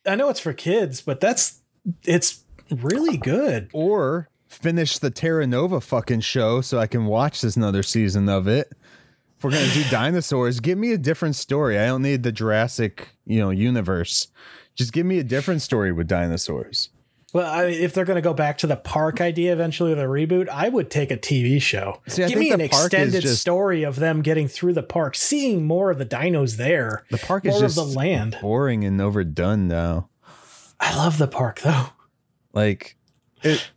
I know it's for kids, but that's it's really good. or finish the Terra Nova fucking show so I can watch this another season of it. If we're gonna do dinosaurs, give me a different story. I don't need the Jurassic, you know, universe. Just give me a different story with dinosaurs. Well, I mean, if they're going to go back to the park idea eventually, the reboot, I would take a TV show. See, Give me an the park is extended just- story of them getting through the park, seeing more of the dinos there. The park is just of the land. boring and overdone now. I love the park though. Like it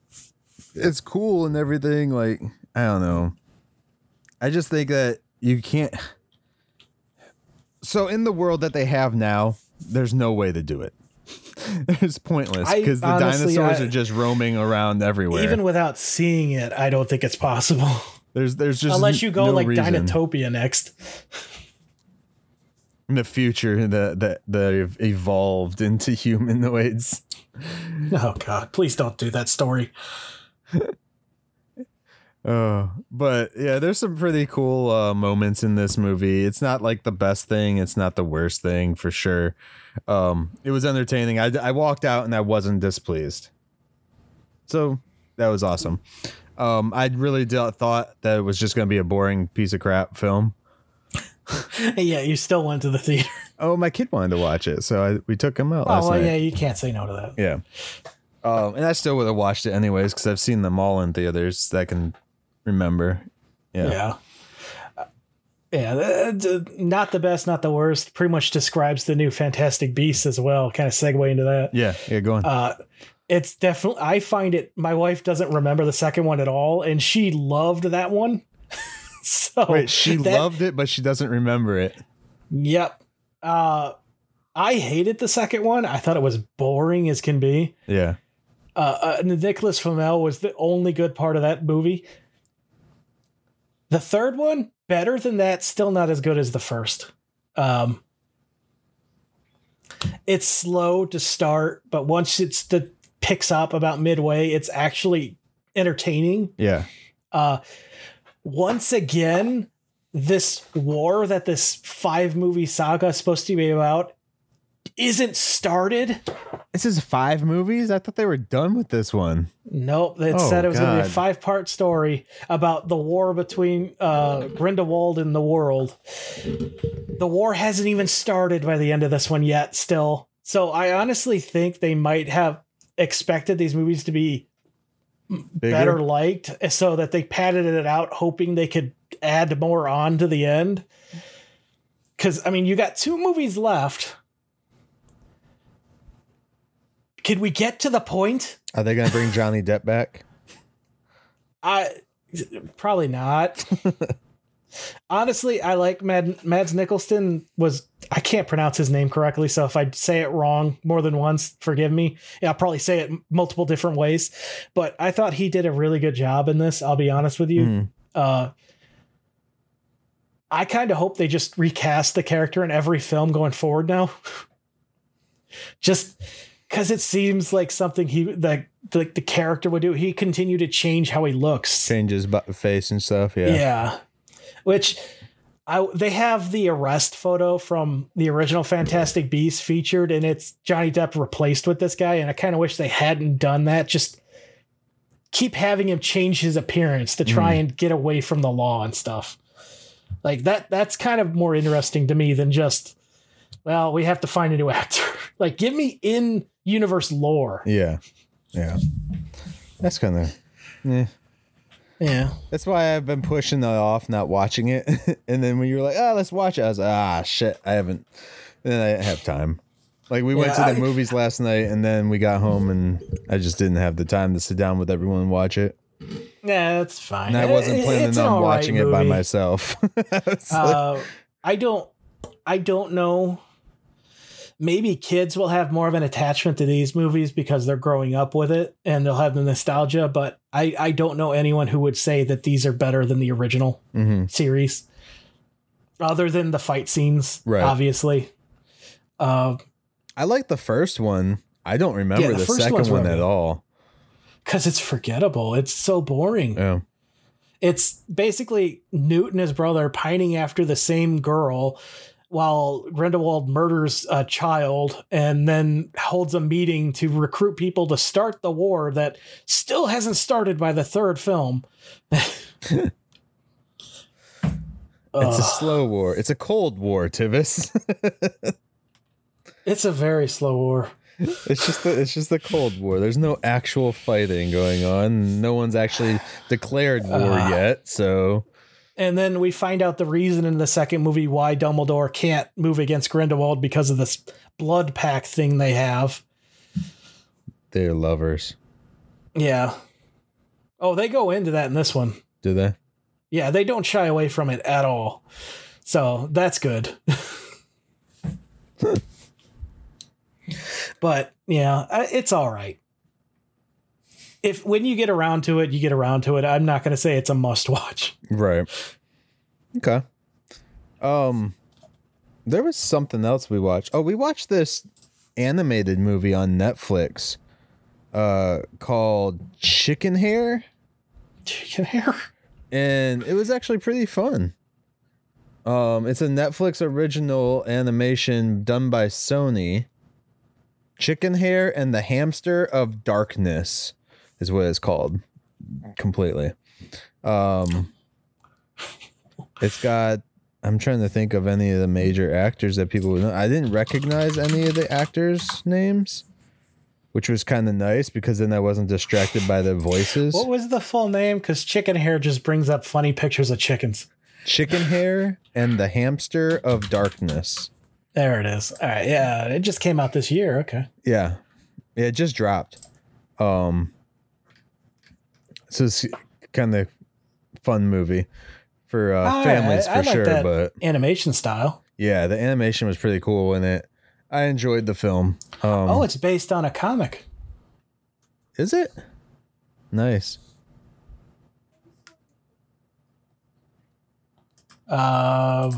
it's cool and everything. Like, I don't know. I just think that you can't so in the world that they have now, there's no way to do it. it's pointless because the honestly, dinosaurs I- are just roaming around everywhere. Even without seeing it, I don't think it's possible. there's there's just Unless you go no like reason Dinotopia next. in the future that that that evolved into humanoids. Oh God! Please don't do that story. Oh, but yeah, there's some pretty cool uh, moments in this movie. It's not like the best thing. It's not the worst thing for sure. Um, it was entertaining. I, I walked out and I wasn't displeased. So that was awesome. Um, I really d- thought that it was just going to be a boring piece of crap film. yeah, you still went to the theater. Oh, my kid wanted to watch it, so I, we took him out Oh last well, night. yeah, you can't say no to that. Yeah. Um, and I still would have watched it anyways because I've seen them all in theaters that can remember. Yeah. Yeah. Uh, Yeah, not the best, not the worst. Pretty much describes the new Fantastic Beasts as well. Kind of segue into that. Yeah. Yeah. Go on. Uh, it's definitely. I find it. My wife doesn't remember the second one at all, and she loved that one. so Wait, she that- loved it, but she doesn't remember it. Yep. Uh, I hated the second one. I thought it was boring as can be. Yeah. uh, uh, Nicholas Flamel was the only good part of that movie. The third one, better than that, still not as good as the first. Um, it's slow to start, but once it's the picks up about midway, it's actually entertaining. Yeah. Uh, once again, this war that this five movie saga is supposed to be about isn't started This is five movies. I thought they were done with this one. Nope. It Oh, said it was going to be a five part story about the war between uh, Grindelwald and the world. The war hasn't even started by the end of this one yet, still. So I honestly think they might have expected these movies to be Bigger? better liked so that they padded it out, hoping they could add more on to the end. Because, I mean, you got two movies left. Could we get to the point? Are they going to bring Johnny Depp back? I probably not. Honestly, I like Mad, Mads Nicholson was I can't pronounce his name correctly, so if I say it wrong more than once, forgive me. Yeah, I'll probably say it multiple different ways, but I thought he did a really good job in this. I'll be honest with you. Mm. Uh, I kind of hope they just recast the character in every film going forward now. just because it seems like something he like the, the character would do. He continue to change how he looks. Changes bu- face and stuff. Yeah. Yeah. Which I they have the arrest photo from the original Fantastic Beasts featured, and it's Johnny Depp replaced with this guy, and I kind of wish they hadn't done that. Just keep having him change his appearance to try mm. and get away from the law and stuff. Like that that's kind of more interesting to me than just well, we have to find a new actor. like give me in universe lore. Yeah. Yeah. That's kind of. Yeah. Yeah. That's why I've been pushing it off, not watching it. and then when you were like, "Oh, let's watch it," I was like, "Ah, shit, I haven't." And then I didn't have time. Like we went to the I- movies last night, and then we got home, and I just didn't have the time to sit down with everyone and watch it. Yeah, that's fine. And I wasn't planning it's on all right watching it by myself. I was like, uh, I don't I don't know. Maybe kids will have more of an attachment to these movies because they're growing up with it and they'll have the nostalgia, but I, I don't know anyone who would say that these are better than the original mhm. series. Other than the fight scenes, Right. obviously. Uh, I like the first one. I don't remember Yeah, the the, second one at all. because it's forgettable. It's so boring. Yeah. It's basically Newt and his brother pining after the same girl while Grindelwald murders a child and then holds a meeting to recruit people to start the war that still hasn't started by the third film. It's a slow war. It's a cold war, Tivis. It's a very slow war. it's just the, it's just the cold war. There's no actual fighting going on. No one's actually declared war Uh. yet. So And then we find out the reason in the second movie why Dumbledore can't move against Grindelwald because of this blood pact thing they have. they're lovers. Yeah. Oh, they go into that in this one. Do they? Yeah, they don't shy away from it at all. So that's good. but yeah, it's all right. If when you get around to it, you get around to it. I'm not going to say it's a must watch. Right. Okay. Um there was something else we watched. Oh, we watched this animated movie on Netflix uh called Chickenhare Chicken hair. and it was actually pretty fun. Um it's a Netflix original animation done by Sony. Chickenhare and the Hamster of Darkness is what it's called completely. Um it's got I'm trying to think of any of the major actors that people would know. I didn't recognize any of the actors' names, which was kind of nice because then I wasn't distracted by their voices. What was the full name? Because chicken hair just brings up funny pictures of chickens. Chickenhare and the Hamster of Darkness. There it is. All right. Yeah. It just came out this year. Okay. Yeah. Yeah, it just dropped. Um so it's kind of fun movie for uh, Ah, families I- for I like sure, but Animation style. yeah, the animation was pretty cool in it. I enjoyed the film. Um oh, it's based on a comic. Is it? Nice. Uh,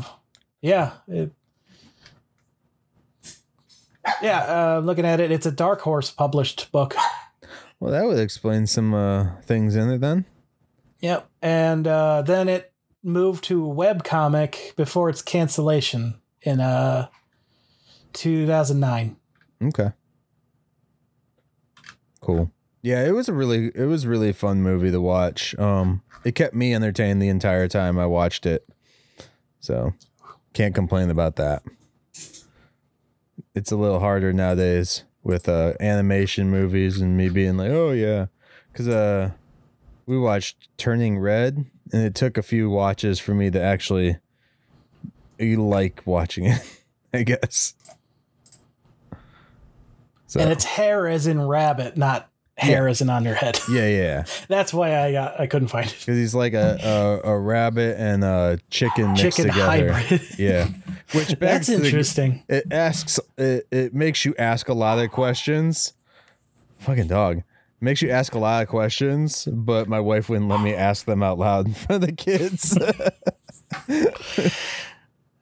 yeah. It, yeah, uh, looking at it, it's a Dark Horse published book. Well, that would explain some uh, things in it then. Yep. And uh, then it moved to a webcomic before its cancellation in uh, 2009. Okay. cool. Yeah, it was a really it was really fun movie to watch. Um it kept me entertained the entire time I watched it. So, can't complain about that. It's a little harder nowadays with uh animation movies and me being like, "Oh yeah." Cuz uh we watched Turning Red and it took a few watches for me to actually like watching it, I guess. So, And it's hare as in rabbit, not hair as in on your head. yeah, yeah. That's why I got I couldn't find it. Because he's like a, a a rabbit and a chicken mixed Chicken together. hybrid. Yeah, which begs That's to the- interesting. it asks. It, it makes you ask a lot of questions. Fucking dog makes you ask a lot of questions, but my wife wouldn't let me ask them out loud in front of the kids.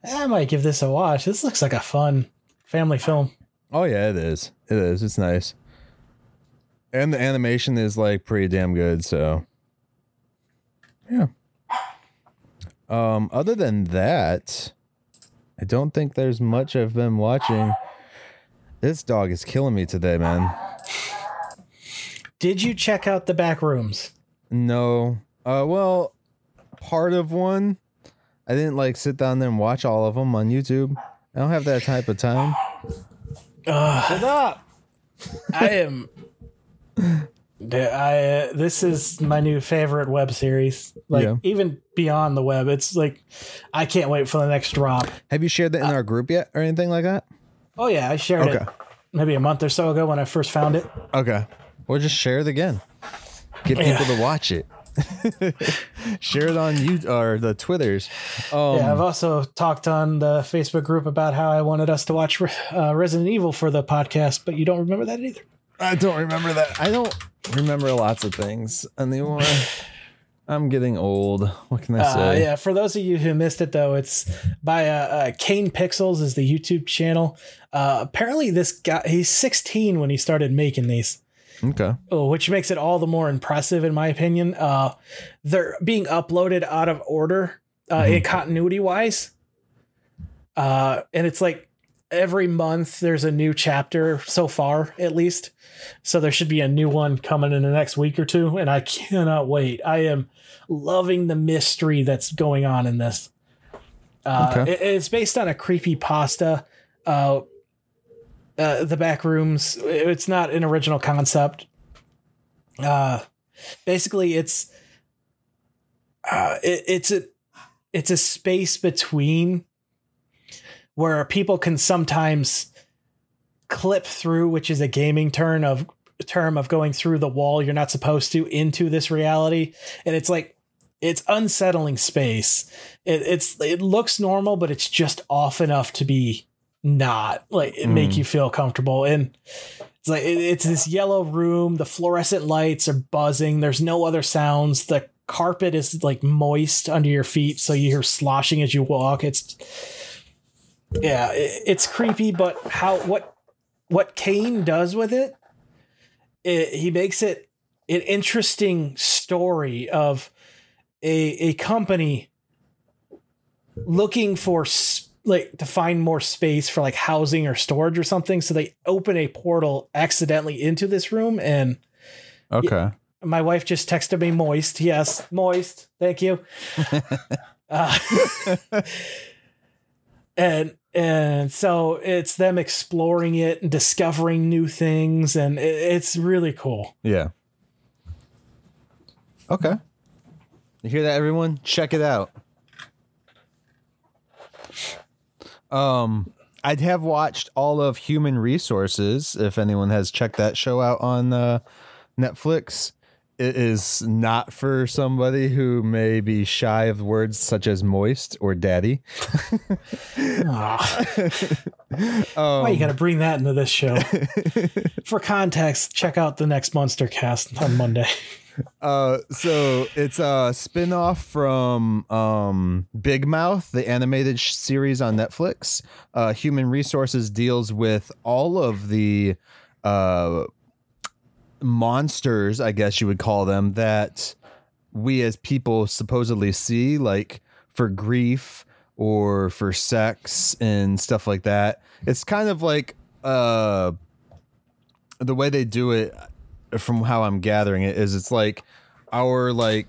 I might give this a watch. This looks like a fun family film. oh yeah, it is. It is. It's nice, and the animation is like pretty damn good. So, yeah. Um. Other than that, I don't think there's much I've been watching. This dog is killing me today, man. Did you check out the back rooms? No. Uh. Well, part of one. I didn't like sit down there and watch all of them on YouTube. I don't have that type of time. Shut up. I am. I uh, this is my new favorite web series. Like Yeah. even beyond the web, it's like I can't wait for the next drop. Have you shared that in our group yet, or anything like that? Oh yeah, I shared Okay. it maybe a month or so ago when I first found it. Okay. Or just share it again. Get Yeah. people to watch it. share it on you or the Twitters. Um, Yeah, I've also talked on the Facebook group about how I wanted us to watch uh, Resident Evil for the podcast, but you don't remember that either. I don't remember that. I don't remember lots of things anymore. I'm getting old. What can I Uh, say? yeah, for those of you who missed it though, it's by uh, uh, Kane Pixels is the YouTube channel. Uh, apparently, this guy he's 16 when he started making these. Okay. Oh, which makes it all the more impressive in my opinion. Uh, they're being uploaded out of order, uh, in continuity wise. Uh, and it's like every month there's a new chapter so far, at least. So there should be a new one coming in the next week or two, and I cannot wait. I am loving the mystery that's going on in this. Uh, Okay. it- it's based on a creepy pasta. Uh, uh, the back rooms. It's not an original concept. Uh, basically, it's uh, it, it's a it's a space between where people can sometimes clip through, which is a gaming term of term of going through the wall you're not supposed to into this reality, and it's like it's unsettling space. It, it's it looks normal, but it's just off enough to be not like it make hmm. you feel comfortable. And it's like it, it's this yellow room. The fluorescent lights are buzzing. There's no other sounds. The carpet is like moist under your feet so you hear sloshing as you walk. It's yeah it, it's creepy but how what what kane does with it, it he makes it an interesting story of a a company looking for like to find more space for like housing or storage or something. So they open a portal accidentally into this room and Okay. my wife just texted me moist. Yes moist. Thank you. Uh, and and so it's them exploring it and discovering new things and it's really cool Yeah. Okay. You hear that, everyone? Check it out. Um, I'd have watched all of Human Resources if anyone has checked that show out on uh, Netflix. It is not for somebody who may be shy of words such as moist or daddy. Aw. why you gotta bring that into this show for context check out the next monster cast on monday Uh, so it's a spin-off from um, Big Mouth, the animated sh- series on Netflix. Uh, Human Resources deals with all of the uh, monsters, I guess you would call them, that we as people supposedly see, like for grief or for sex and stuff like that. It's kind of like uh, the way they do it from how I'm gathering it, is it's like our like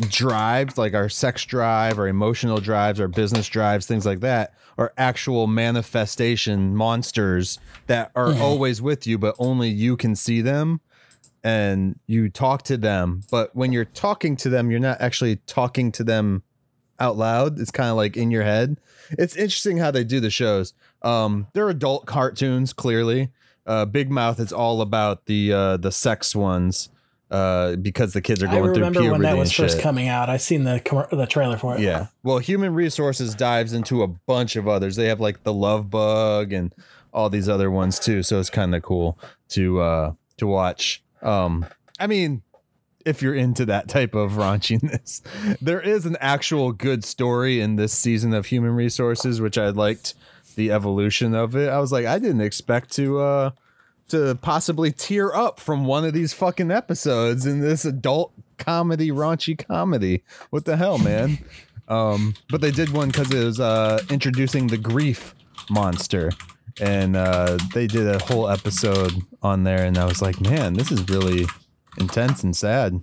drives, like our sex drive, our emotional drives, our business drives, things like that, are actual manifestation monsters that are always with you, but only you can see them and you talk to them. But when you're talking to them, you're not actually talking to them out loud. It's kind of like in your head. It's interesting how they do the shows. Um, they're adult cartoons, clearly. Uh, Big Mouth is all about the uh, the sex ones uh, because the kids are I going through remember when that was first shit. coming out. I seen the commer- the trailer for it. Yeah. Well, Human Resources dives into a bunch of others. They have like the Love Bug and all these other ones too. So it's kind of cool to uh to watch. Um I mean, if you're into that type of raunchiness, there is an actual good story in this season of Human Resources, which I liked the evolution of it. I was like, I didn't expect to uh to possibly tear up from one of these fucking episodes in this adult comedy, raunchy comedy. What the hell, man? Um, but they did one because it was uh, introducing the grief monster, and uh, they did a whole episode on there, and I was like, man, this is really intense and sad.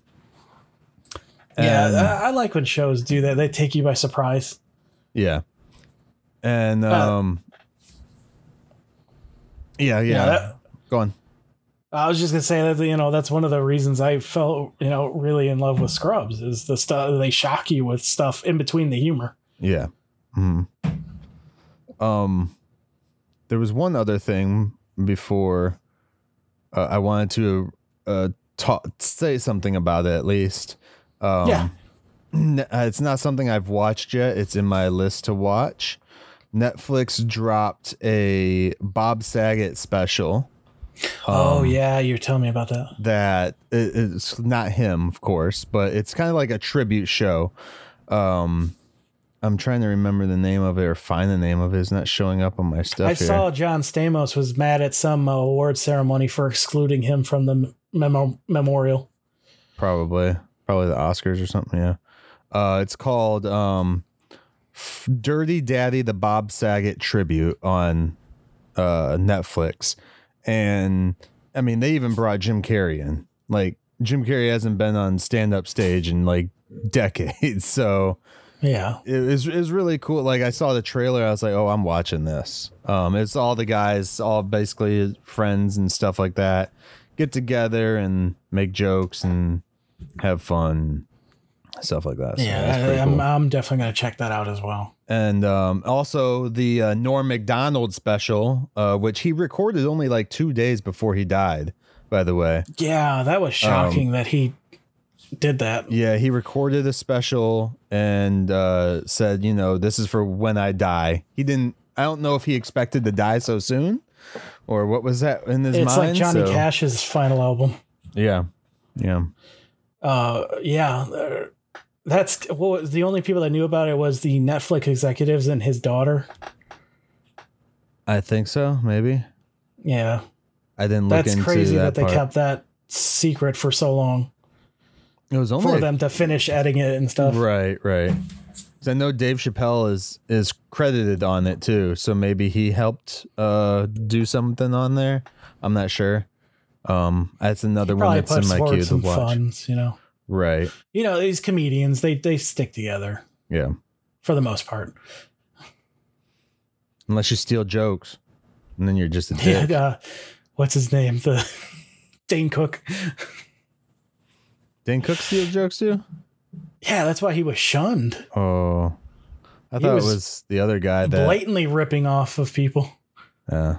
Yeah, I, I like when shows do that. They take you by surprise. yeah, and um, yeah, yeah. Yeah, that- Go on. I was just gonna say that you know that's one of the reasons I felt you know really in love with Scrubs is the stuff they shock you with stuff in between the humor. Yeah. Mhm. Um, there was one other thing before uh, I wanted to uh talk say something about it at least. Um, Yeah. uh, it's not something I've watched yet. It's in my list to watch. Netflix dropped a Bob Saget special oh Um, yeah, you're telling me about that. that it- it's not him, of course, but it's kind of like a tribute show. Um, I'm trying to remember the name of it or find the name of it. It's not showing up on my stuff I here. saw John Stamos was mad at some uh, award ceremony for excluding him from the memo- memorial. Probably, probably the Oscars or something. Yeah. Uh, it's called um, F- Dirty Daddy: The Bob Saget Tribute on uh, Netflix, and I mean they even brought Jim Carrey in. Like Jim Carrey hasn't been on stand up stage in like decades, so Yeah, it was, it was really cool. Like I saw the trailer, I was like, "Oh, I'm watching this." Um, it's all the guys, all basically friends and stuff like that, get together and make jokes and have fun, stuff like that. So yeah, I, I'm, cool. I'm definitely gonna check that out as well. And um, also the uh, Norm Macdonald special, uh, which he recorded only like two days before he died. By the way, Yeah, that was shocking that he did that. Yeah, he recorded a special and uh, said, you know, this is for when I die. He didn't. I don't know if he expected to die so soon, or what was that in his It's mind. It's like Johnny so- Cash's final album. Yeah, yeah, Uh, yeah, uh, that's well. The only people that knew about it was the Netflix executives and his daughter. I think so. Maybe Yeah, I didn't look that's crazy that, that, they part. kept that secret for so long It was only for them to finish editing it and stuff. right, right. I know Dave Chappelle is is credited on it too, so maybe he helped uh, do something on there. I'm not sure. Um, that's another one that's in my queue to watch. funds, you know. Right. You know these comedians, they they stick together Yeah. for the most part. Unless you steal jokes, and then you're just a dick. And, uh, what's his name? The Dane Cook. Dane Cook steal jokes too? Yeah, that's why he was shunned. Oh, I thought was it was the other guy that. Blatantly ripping off of people. Yeah.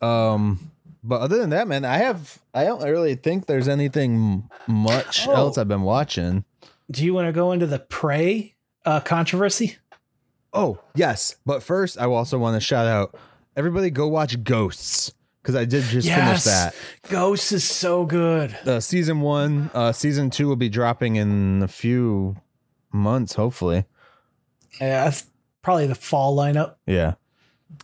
Um, but other than that, man, I have I don't really think there's anything much Oh. else I've been watching. Do you want to go into the prey uh, controversy? Oh yes, but first I also want to shout out everybody go watch Ghosts because I did just finish that. Ghost is so good. Uh, season one, uh, season two will be dropping in a few months, hopefully. Yeah, that's probably the fall lineup. Yeah.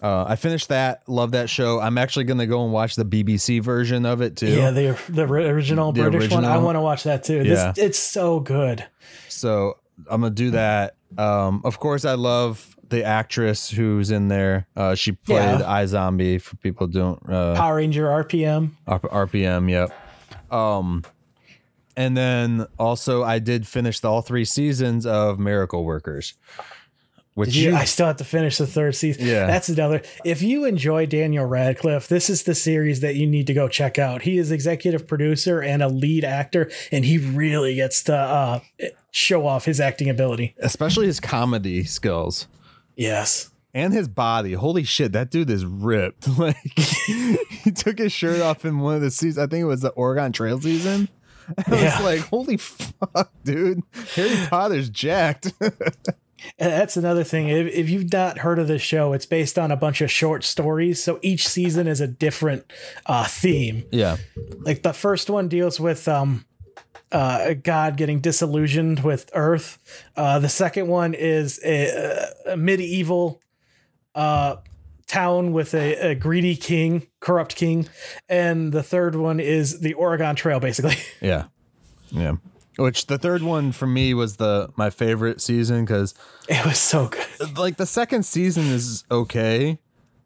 Uh, I finished that. Love that show. I'm actually gonna go and watch the BBC version of it too. Yeah, the the original The British one. I want to watch that too. Yeah. This, it's so good. So I'm gonna do that Um, of course, I love the actress who's in there. Uh, she played Yeah. iZombie for people who don't uh, Power Ranger RPM. R- RPM. Yep. Um, and then also I did finish the, all three seasons of Miracle Workers, which you, I still have to finish the third season. Yeah. That's another. If you enjoy Daniel Radcliffe, this is the series that you need to go check out. He is executive producer and a lead actor, and he really gets to uh, show off his acting ability. especially his comedy skills. Yes. and his body. Holy shit, that dude is ripped. Like he took his shirt off in one of the seasons. I think it was the Oregon Trail season. I Yeah. was like, holy fuck, dude. Harry Potter's jacked. And that's another thing. If, if you've not heard of this show, it's based on a bunch of short stories. So each season is a different uh, theme. yeah. Like the first one deals with um, uh, God getting disillusioned with Earth. Uh, the second one is a, a medieval uh, town with a, a greedy king, corrupt king, and the third one is the Oregon Trail, basically. Yeah. Yeah. Which the third one for me was the my favorite season because it was so good. like the second season is okay,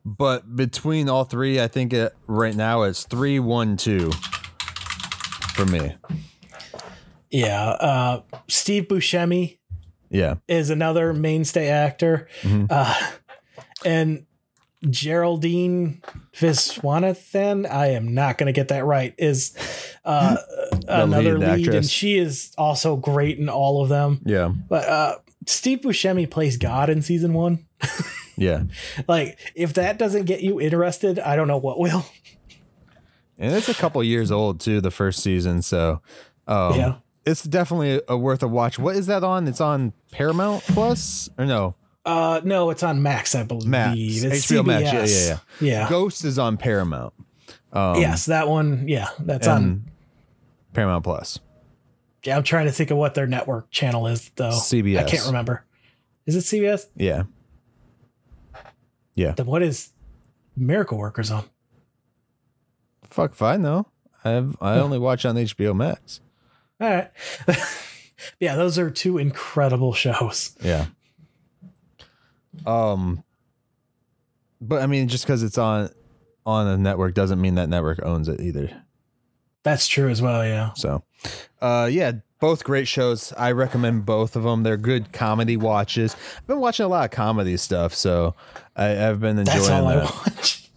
but between all three, I think it right now it's three, one, two for me. Yeah, uh, Steve Buscemi Yeah. is another mainstay actor, uh, and Geraldine Viswanathan. I am not going to get that right. Is uh, another lead lead, and she is also great in all of them. Yeah. But uh, Steve Buscemi plays God in season one. Yeah. Like, if that doesn't get you interested, I don't know what will. And it's a couple years old too, the first season. So um, Yeah. it's definitely a worth a watch. What is that on? It's on Paramount Plus or no? Uh, no, it's on Max, I believe. Max. It's HBO Max. Yeah, CBS. yeah, yeah. Ghost is on Paramount. Um, yes, that one. Yeah, that's on. Paramount Plus. Yeah, I'm trying to think of what their network channel is, though. CBS. I can't remember. Is it CBS? Yeah. Yeah. Then what is Miracle Workers on? Fuck if I know. I have I only watch on HBO Max. All right. yeah, those are two incredible shows. Yeah. Um but I mean just because it's on on a network doesn't mean that network owns it either. That's true as well. Yeah. So, uh, yeah, both great shows. I recommend both of them. They're good comedy watches. I've been watching a lot of comedy stuff, so I, I've been enjoying That's all I that. watch.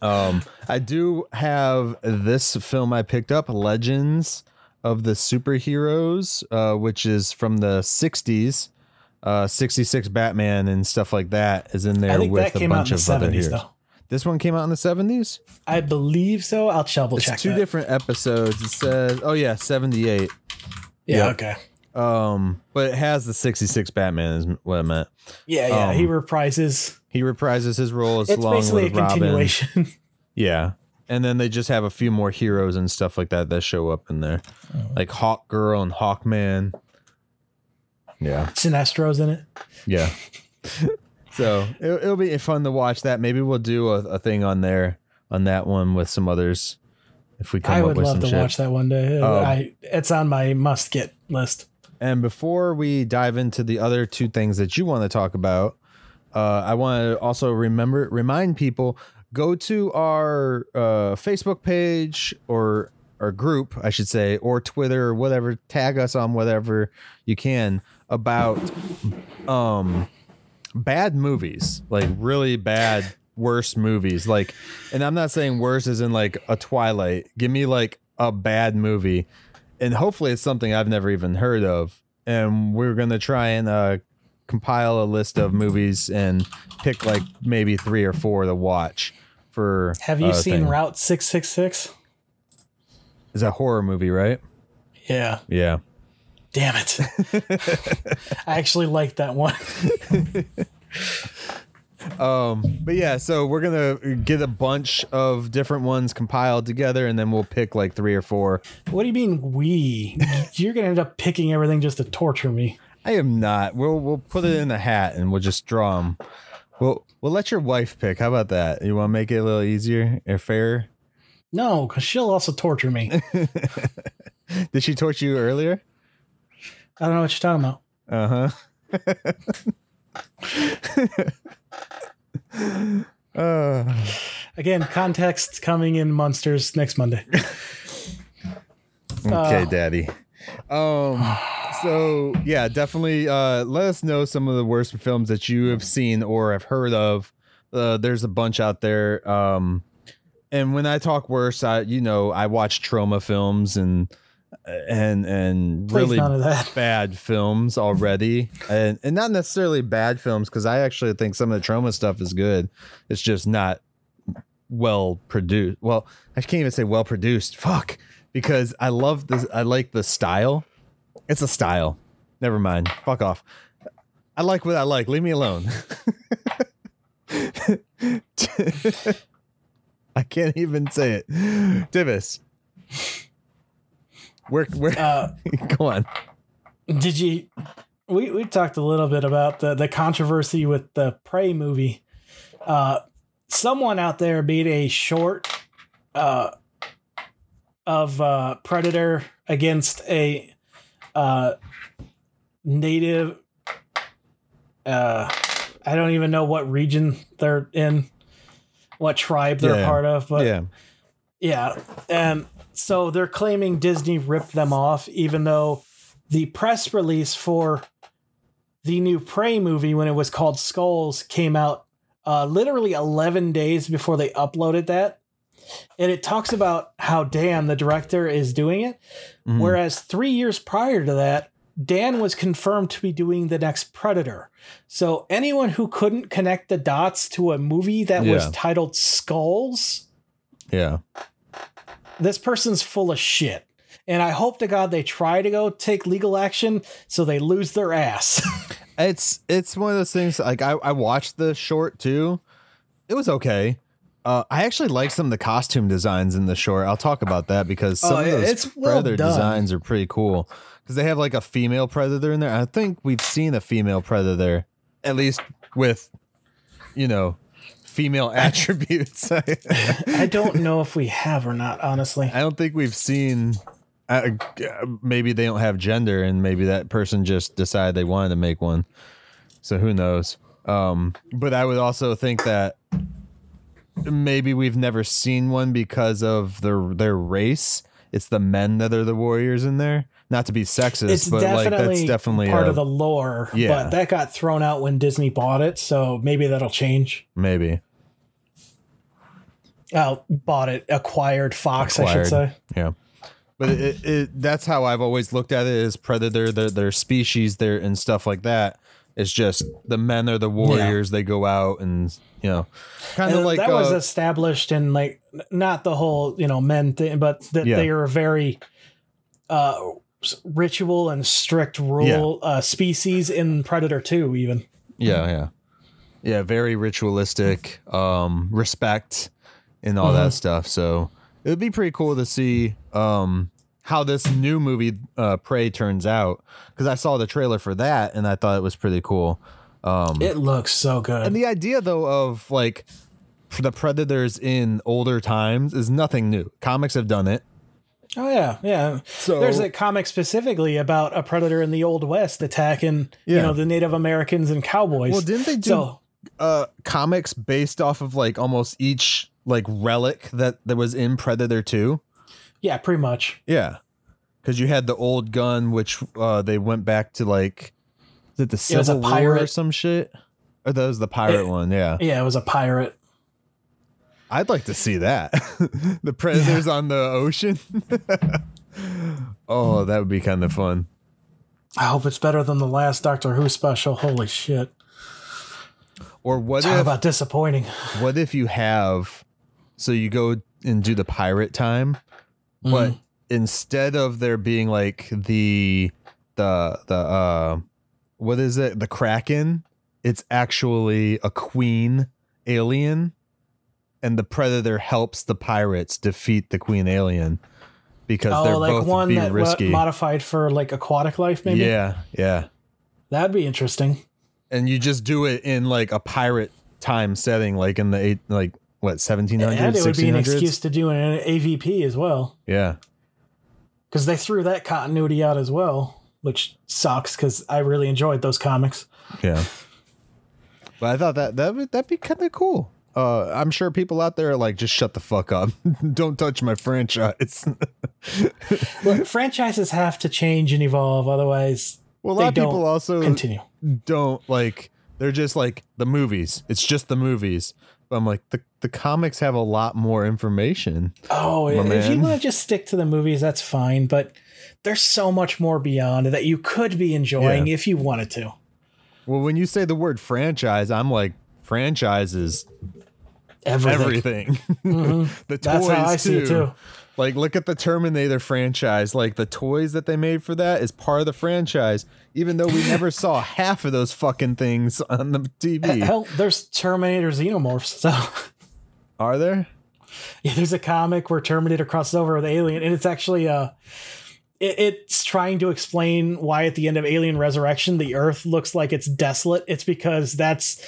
Um, I do have this film I picked up, Legends of the Superheroes, uh, which is from the '60s. Uh, 66 Batman and stuff like that is in there I think with that a came out bunch in the of other 70s, heroes. though. This one came out in the 70s. I believe so. I'll double It's check two that. different episodes. It says, oh yeah, 78. Yeah. yeah. Okay. Um, but it has the 66 Batman is what I meant. Yeah. Yeah. he Um, reprises. He reprises his role roles It's basically a Robin. continuation. Yeah. And then they just have a few more heroes and stuff like that that show up in there. Oh. Like Hawk Girl and Hawkman. Yeah. Sinestro's in it. Yeah. so it'll, it'll be fun to watch that. Maybe we'll do a, a thing on there on that one with some others if we come I up would with love some to shit. watch that one day. Um, I it's on my must get list. And before we dive into the other two things that you want to talk about, uh, I want to also remember remind people go to our uh, Facebook page or our group, I should say, or Twitter or whatever. Tag us on whatever you can about um bad movies, like really bad, worse movies. Like, and I'm not saying worse as in like a Twilight. Give me like a bad movie, and hopefully it's something I've never even heard of. And we're gonna try and uh, compile a list of movies and pick like maybe three or four to watch. For Have you uh, seen thing. Route Six Six Six? Is a horror movie, right? Yeah. Yeah. Damn it. I actually like that one. Um, but yeah, so we're gonna get a bunch of different ones compiled together, and then we'll pick like three or four. What do you mean we? You're gonna end up picking everything just to torture me. I am not. We'll we'll put it in a hat and we'll just draw them. We'll we'll let your wife pick. How about that? You want to make it a little easier or fairer? No, because she'll also torture me. Did she torture you earlier? I don't know what you're talking about. Uh huh. Uh, Again, context coming in monsters next Monday. okay, daddy. Um so yeah, definitely uh let us know some of the worst films that you have seen or have heard of. Uh there's a bunch out there. Um and when I talk worse, I you know, I watch trauma films and and and Please really none of that. bad films already. And and not necessarily bad films because i actually think some of the Troma stuff is good. It's just not well produced. Well i can't even say well produced. Fuck. Because i love this i like the style. It's a style. Never mind. Fuck off. I like what i like. Leave me alone. I can't even say it. Divis where where Uh, go on Did you? We we talked a little bit about the the controversy with the Prey movie. Uh, someone out there made a short uh, of uh, Predator against a uh, native. Uh, I don't even know what region they're in, what tribe they're Yeah. part of, but yeah yeah, and so they're claiming Disney ripped them off, even though the press release for the new Prey movie, when it was called Skulls, came out uh, literally 11 days before they uploaded that. And it talks about how Dan, the director, is doing it. Mhm. Whereas three years prior to that, Dan was confirmed to be doing the next Predator. So anyone who couldn't connect the dots to a movie that was titled Skulls yeah this person's full of shit. And I hope to God they try to go take legal action so they lose their ass. It's it's one of those things. Like I, I watched the short too. It was okay. Uh, I actually like some of the costume designs in the short. I'll talk about that because some Oh, of those it's well predator done. designs are pretty cool. Because they have like a female predator in there. I think we've seen a female predator, at least with, you know, female attributes. I don't know if we have or not, honestly. I don't think we've seen. Uh, maybe they don't have gender, and maybe that person just decided they wanted to make one. So who knows? Um, but I would also think that maybe we've never seen one because of their their race. It's the men that are the warriors in there. Not to be sexist, It's but like definitely, that's definitely part a- of the lore, Yeah. but that got thrown out when Disney bought it, so maybe that'll change. maybe. Oh, bought it, acquired Fox, I should say. Yeah. But it, it, that's how I've always looked at it as predator, their, their species there and stuff like that. It's just the men are the warriors. They go out and, you know, kind of like, that was uh, established in like not the whole you know men thing, but that Yeah. they are very uh, ritual and strict rule uh, species in Predator Two. Even yeah, yeah. Yeah. Very ritualistic, um, respect and all that stuff. So it would be pretty cool to see, um, how this new movie, uh, Prey turns out. Cause I saw the trailer for that and I thought it was pretty cool. Um, it looks so good. And the idea, though, of like for the predators in older times is nothing new. Comics have done it. Oh yeah, yeah. So There's a comic specifically about a predator in the Old West attacking you know the Native Americans and cowboys. well, didn't they do so uh, comics based off of like almost each like relic that that was in Predator Two? yeah, pretty much. Yeah, because you had the old gun, which uh, they went back to like is it the It Civil War or some shit. Or that was the pirate It- one, yeah. Yeah, it was a pirate. I'd like to see that. the predators on the ocean. oh, that would be kind of fun. I hope it's better than the last Doctor Who special. Holy shit! Or what Talk if about disappointing. what if you have so you go and do the pirate time, but Mm-hmm. instead of there being like the the the uh what is it? The Kraken, it's actually a queen alien and the predator helps the pirates defeat the queen alien because they're Oh, like both one being that risky. modified for like aquatic life, maybe. yeah, yeah. that'd be interesting. And you just do it in like a pirate time setting like in the eight like what 1700s And it would be an excuse to do an AVP as well, Yeah. because they threw that continuity out as well. which sucks because I really enjoyed those comics. Yeah. But I thought that that would that'd be kind of cool. Uh, I'm sure people out there are like, just shut the fuck up. Don't touch my franchise. Look, franchises have to change and evolve, otherwise well, a lot of people also continue. don't like. They're just like the movies. It's just the movies. But I'm like the the comics have a lot more information. Oh, if you want to just stick to the movies, that's fine. But there's so much more beyond that you could be enjoying Yeah. if you wanted to. Well, when you say the word franchise, I'm like franchises Everything. everything. the toys That's see it, too. Like, look at the Terminator franchise. Like the toys that they made for that is part of the franchise, even though we never saw half of those fucking things on the TV. Hell, there's Terminator Xenomorphs. So Are there? yeah, there's a comic where Terminator crosses over with Alien, and it's actually uh it, it's trying to explain why at the end of Alien Resurrection the Earth looks like it's desolate. It's because that's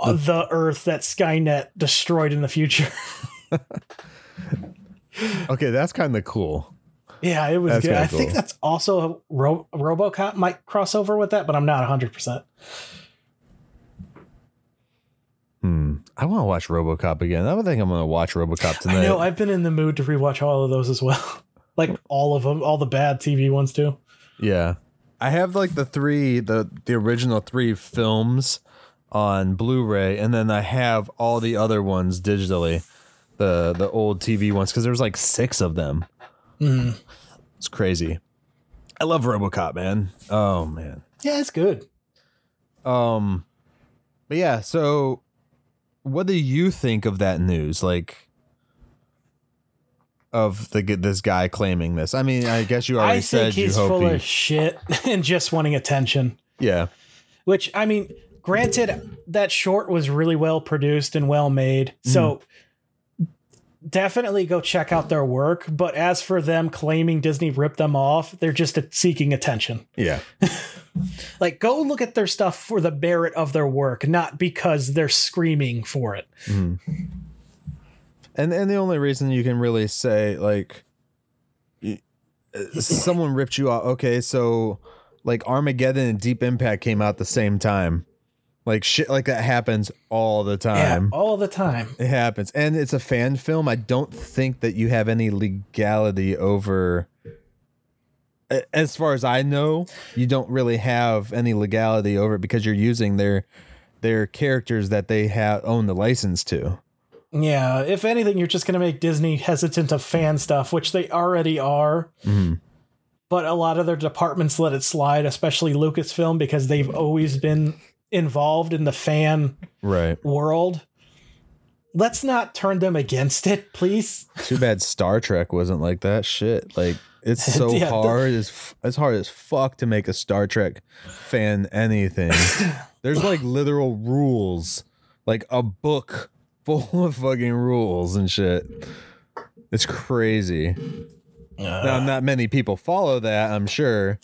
uh, the Earth that Skynet destroyed in the future. Okay, that's kind of cool. yeah, it was That's good. kinda I think cool. that's also Ro- RoboCop might cross over with that, but I'm not 100. percent I want to watch RoboCop again. I don't think I'm going to watch RoboCop tonight. I know I've been in the mood to rewatch all of those as well, like all of them, all the bad TV ones too. Yeah. I have like the three the the original three films on Blu-ray and then I have all the other ones digitally. The the old TV ones cuz there's like 6 of them. It's crazy. I love RoboCop, man. Oh man. Yeah, it's good. Um but yeah, so what do you think of that news? Like of the this guy claiming this. I mean, I guess you already I said think he's you hope full he, of shit and just wanting attention. Yeah. Which I mean, granted, that short was really well produced and well made, so definitely go check out their work. But as for them claiming Disney ripped them off, they're just seeking attention. Yeah. Like, go look at their stuff for the merit of their work, not because they're screaming for it. And and the only reason you can really say like uh, someone ripped you off. Okay, so like Armageddon and Deep Impact came out the same time. Like shit like that happens all the time. Yeah, all the time. It happens. And it's a fan film. I don't think that you have any legality over as far as I know, you don't really have any legality over it because you're using their their characters that they have own the license to. Yeah, if anything, you're just going to make Disney hesitant of fan stuff, which they already are. Mm-hmm. But a lot of their departments let it slide, especially Lucasfilm, because they've always been involved in the fan Right. world. Let's not turn them against it, please. Too bad Star Trek wasn't like that shit. Like it's so Yeah, the- hard as f- it's hard as fuck to make a Star Trek fan anything. There's like literal rules, like a book full of fucking rules and shit. It's crazy. now, uh. not many people follow that, I'm sure.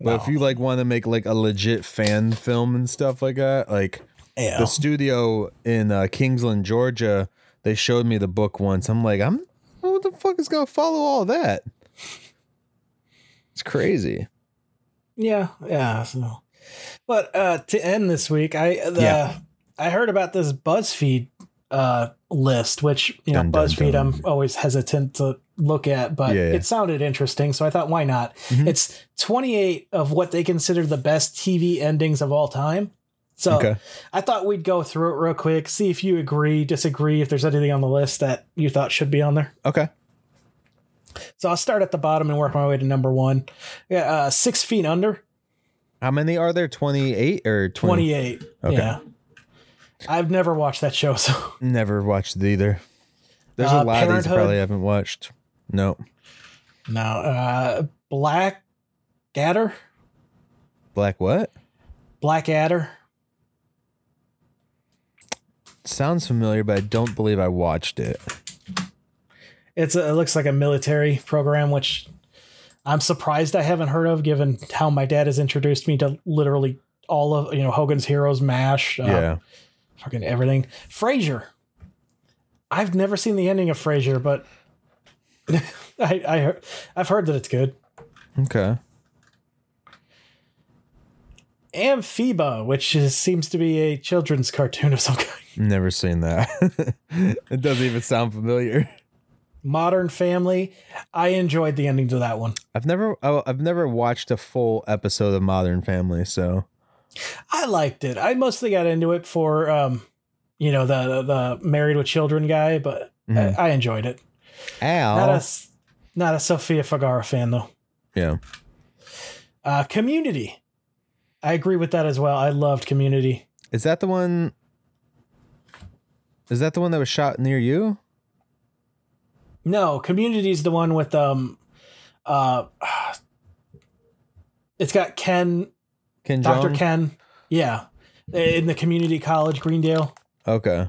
But if you like want to make like a legit fan film and stuff like that, like Yeah. the studio in uh, Kingsland, Georgia, they showed me the book once. I'm like, I'm what the fuck is gonna follow all that? It's crazy. Yeah, yeah. So, but uh, to end this week, I the Yeah. I heard about this BuzzFeed uh, list, which you know Dun, dun, BuzzFeed dun. I'm always hesitant to look at, but Yeah, Mm-hmm. yeah. it sounded interesting, so I thought, why not? It's 28 of what they consider the best TV endings of all time. So Okay. I thought we'd go through it real quick, see if you agree, disagree, if there's anything on the list that you thought should be on there. Okay. So I'll start at the bottom and work my way to number one. Yeah, uh, Six Feet Under. How many are there? 28 or 20? 28. Okay. Yeah. I've never watched that show, so Never watched it either. There's Uh, a lot of these I probably haven't watched. No. no. Uh, Black Adder, Black what? Blackadder. Sounds familiar, but I don't believe I watched it. It's a, it looks like a military program, which I'm surprised I haven't heard of, given how my dad has introduced me to literally all of you know Hogan's Heroes, Mash, uh, yeah. Fucking everything. Frasier. I've never seen the ending of Frasier, but I, I I've heard that it's good. Okay. Amphibia, which is, seems to be a children's cartoon of some kind. Never seen that. it doesn't even sound familiar. Modern Family. I enjoyed the ending to that one. I've never oh, I've never watched a full episode of Modern Family, so I liked it. I mostly got into it for, um, you know, the the Married with Children guy, but Mhm. I, I enjoyed it. Al. Not a not a Sofia Vergara fan though. yeah. Uh, Community. I agree with that as well. I loved Community. Is that the one Is that the one that was shot near you? No, Community is the one with um, uh, it's got Ken, Ken Jeong? Ken. Yeah, in the Community College, Greendale. Okay.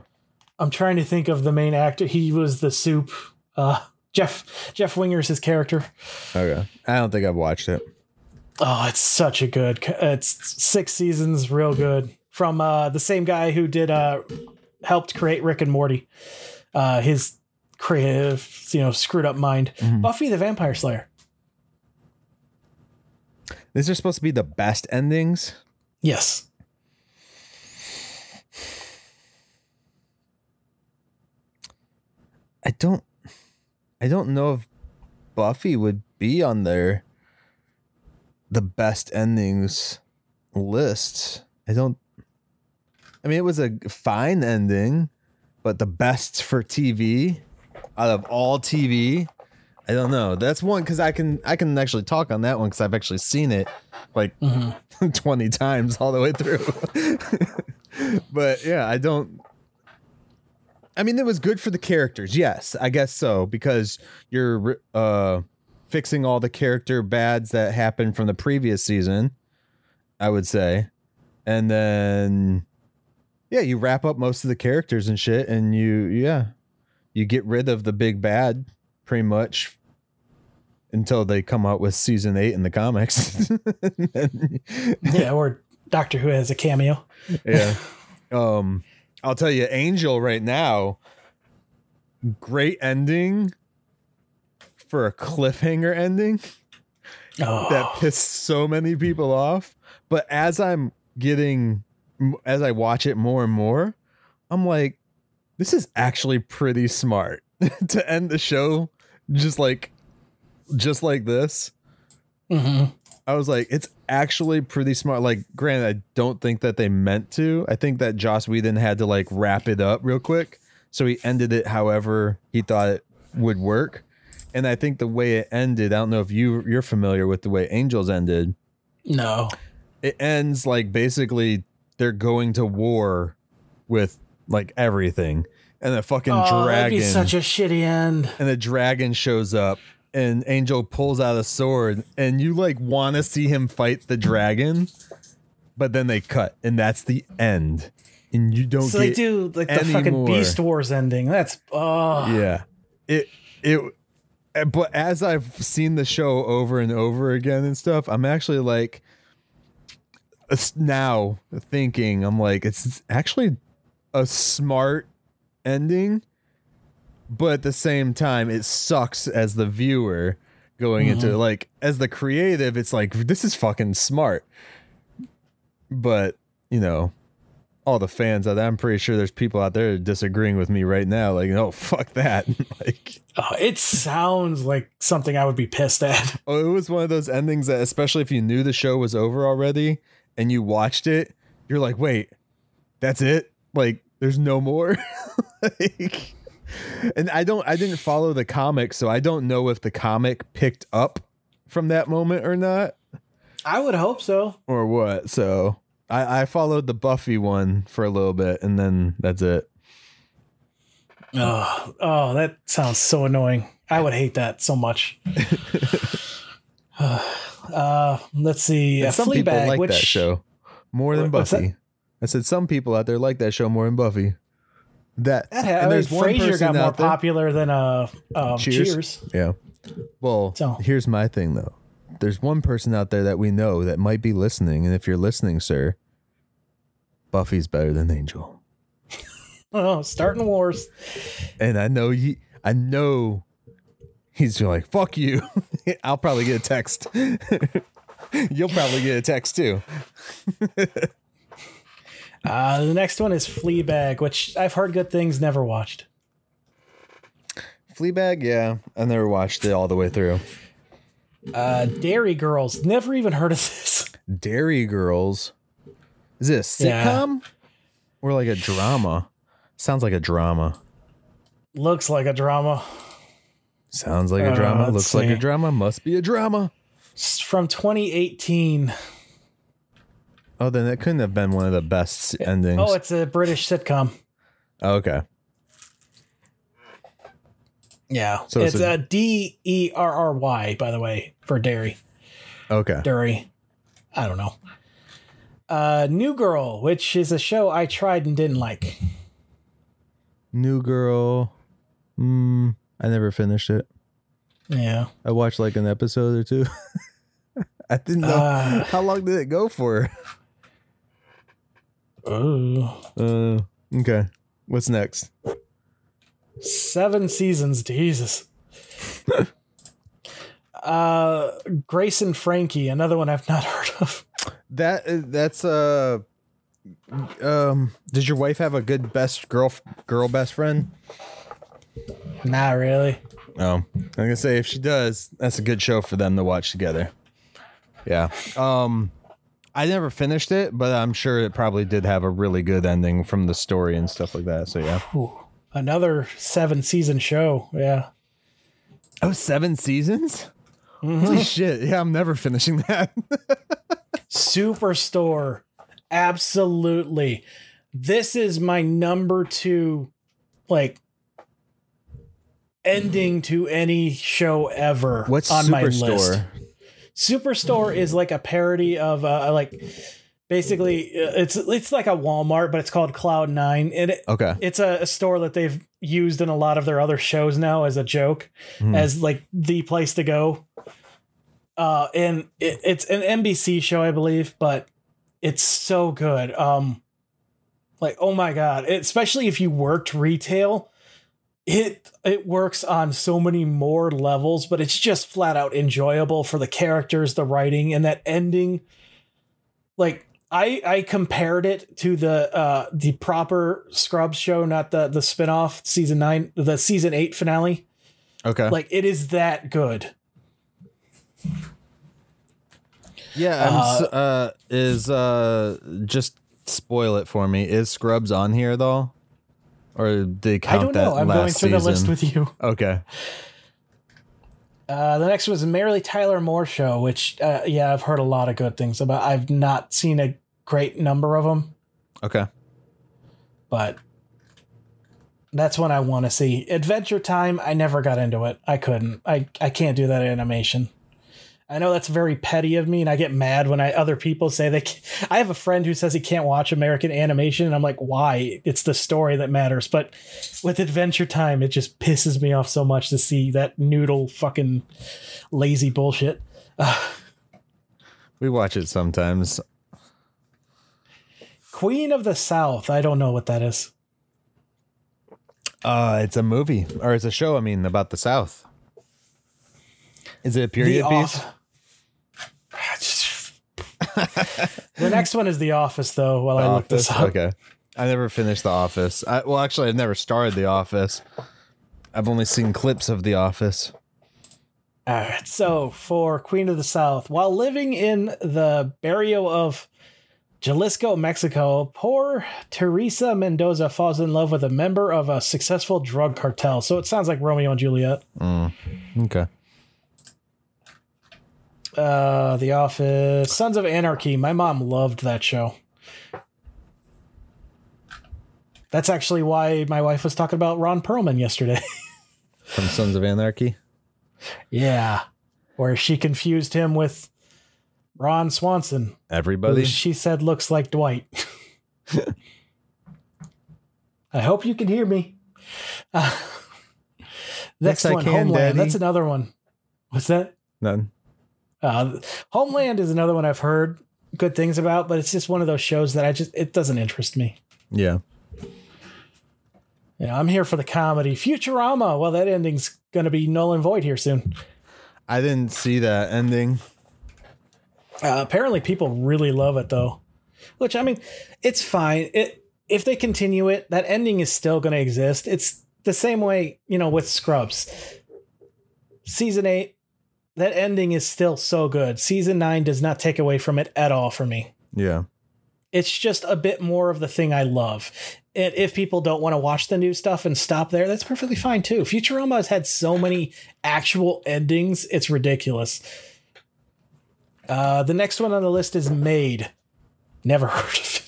I'm trying to think of the main actor. He was the soup. Uh, Jeff Jeff Winger's his character. Okay. I don't think I've watched it. Oh, it's such a good. It's six seasons, real good. From uh, the same guy who did uh, helped create Rick and Morty. Uh, his creative, you know, screwed up mind. Buffy the Vampire Slayer. These are supposed to be the best endings. Yes. I don't I don't know if Buffy would be on their the best endings list. I don't I mean it was a fine ending, but the best for TV out of all TV, I don't know. That's one cuz I can I can actually talk on that one cuz I've actually seen it like 20 times all the way through. but yeah, I don't I mean, it was good for the characters. Yes, I guess so because you're uh fixing all the character bads that happened from the previous season. I would say, and then yeah, you wrap up most of the characters and shit, and you yeah, you get rid of the big bad pretty much until they come out with season eight in the comics. Then- Yeah, or Doctor Who has a cameo. yeah. Um, I'll tell you, Angel right now, great ending for a cliffhanger ending Oh, that pissed so many people off. But as I'm getting, as I watch it more and more, I'm like, this is actually pretty smart to end the show just like, just like this. mhm. I was like, it's actually pretty smart. Like, granted, I don't think that they meant to. I think that Joss Whedon had to like wrap it up real quick. So he ended it however he thought it would work. And I think the way it ended, I don't know if you you're familiar with the way Angels ended. no. It ends like basically they're going to war with like everything. And the fucking Oh, that'd dragon be such a shitty end. and the dragon shows up and Angel pulls out a sword and you like want to see him fight the dragon but then they cut and that's the end and you don't So get they do like the fucking more. Beast Wars ending. That's oh yeah it it eh, but as I've seen the show over and over again and stuff I'm actually like now thinking I'm like it's actually a smart ending but at the same time it sucks as the viewer going into mm-hmm. like as the creative it's like this is fucking smart. But you know all the fans out there i'm pretty sure there's people out there disagreeing with me right now like oh fuck that. Like Oh, it sounds like something I would be pissed at. oh it was one of those endings that especially if you knew the show was over already and you watched it you're like wait that's it? Like there's no more like, and i don't i didn't follow the comic so i don't know if the comic picked up from that moment or not I would hope so. or what so i i followed the buffy one for a little bit and then that's it Oh, oh, that sounds so annoying. I would hate that so much. uh, let's see. And Uh, some people like which that show more than buffy i said some people out there like that show more than buffy that, that ha- I mean, Frasier got more there- popular than uh, um, Cheers. Cheers. Yeah. Well, So- here's my thing though. There's one person out there that we know that might be listening, and if you're listening, sir, Buffy's better than Angel. Oh, starting wars. And I know he, I know he's like, "Fuck you." I'll probably get a text. You'll probably get a text too. Uh, the next one is Fleabag, which I've heard good things, never watched. Fleabag, yeah. I never watched it all the way through. Uh, Derry Girls, never even heard of this. Derry Girls. Is it a Yeah. sitcom? Or like a drama? Sounds like a drama. Looks like a drama. Sounds like a Uh, drama. Looks like a drama. Must be a drama. It's from 2018. Oh, then it couldn't have been one of the best endings. Oh, it's a British sitcom. okay. Yeah. So it's it's a- a D E R R Y, by the way, for Derry. Okay. Derry. I don't know. Uh, New Girl, which is a show I tried and didn't like. New Girl. Mm, I never finished it. Yeah. I watched like an episode or two. I didn't know Uh. how long did it go for. Ooh. Uh, okay. What's next? Seven seasons, Jesus. uh, Grace and Frankie, another one I've not heard of. That that's uh um did your wife have a good best girl girl best friend? Not really. Oh, I'm gonna say if she does, that's a good show for them to watch together. Yeah. Um, I never finished it, but I'm sure it probably did have a really good ending from the story and stuff like that. So yeah. Ooh, another seven season show. Yeah. Oh, seven seasons. Holy mm-hmm. shit! Yeah, I'm never finishing that. Superstore. Absolutely. This is my number two, like, ending to any show ever What's on my list. Superstore? Is like a parody of uh, like basically uh, it's it's like a Walmart, but it's called Cloud Nine, and it, Okay. it's a, a store that they've used in a lot of their other shows now as a joke, Hmm. as like the place to go. Uh, and it, it's an NBC show, I believe, but it's so good. Um, like oh my god, it, especially if you worked retail, it it works on so many more levels, but it's just flat out enjoyable for the characters, the writing, and that ending. Like I I compared it to the uh the proper Scrubs show, not the the spin-off season 9, the season 8 finale. Okay. Like it is that good. yeah. I'm, s uh, is uh, just spoil it for me. Is Scrubs on here though, or they I don't know. I'm going through the list with you. Okay. Uh, the next was Mary Tyler Moore show, which uh, yeah, I've heard a lot of good things about. I've not seen a great number of them, Okay. but that's one I want to see. Adventure Time, I never got into it. I couldn't. I I can't do that animation. I know that's very petty of me, and I get mad when I other people say they. I have a friend who says he can't watch American animation, and I'm like, why? It's the story that matters. But with Adventure Time, it just pisses me off so much to see that noodle fucking lazy bullshit. We watch it sometimes. Queen of the South. I don't know what that is. Uh, it's a movie or it's a show. I mean, about the South. Is it a period The piece? The next one is The Office, though. While I look this up, Okay. I never finished The Office. I, well, actually, I've never started The Office. I've only seen clips of The Office. All right. So for Queen of the South, while living in the barrio of Jalisco, Mexico, poor Teresa Mendoza falls in love with a member of a successful drug cartel. So it sounds like Romeo and Juliet. Mm, okay. Uh, The Office, Sons of Anarchy. My mom loved that show. That's actually why my wife was talking about Ron Perlman yesterday. From Sons of Anarchy. yeah. Where she confused him with Ron Swanson, Everybody. she said looks like Dwight. I hope you can hear me. Uh, next Yes, one, can, Homeland. Daddy. That's another one. What's that? None. Uh, Homeland is another one I've heard good things about, but it's just one of those shows that I just it doesn't interest me. Yeah. Know, I'm here for the comedy. Futurama. Well, that ending's going to be null and void here soon. I didn't see that ending. Uh, apparently, people really love it though, which I mean, it's fine. It if they continue it, that ending is still going to exist. It's the same way you know with Scrubs. Season eight, that ending is still so good. Season nine does not take away from it at all for me. Yeah. It's just a bit more of the thing I love. And if people don't want to watch the new stuff and stop there, that's perfectly fine too. Futurama has had so many actual endings, it's ridiculous. Uh, the next one on the list is Maid. Never heard of it.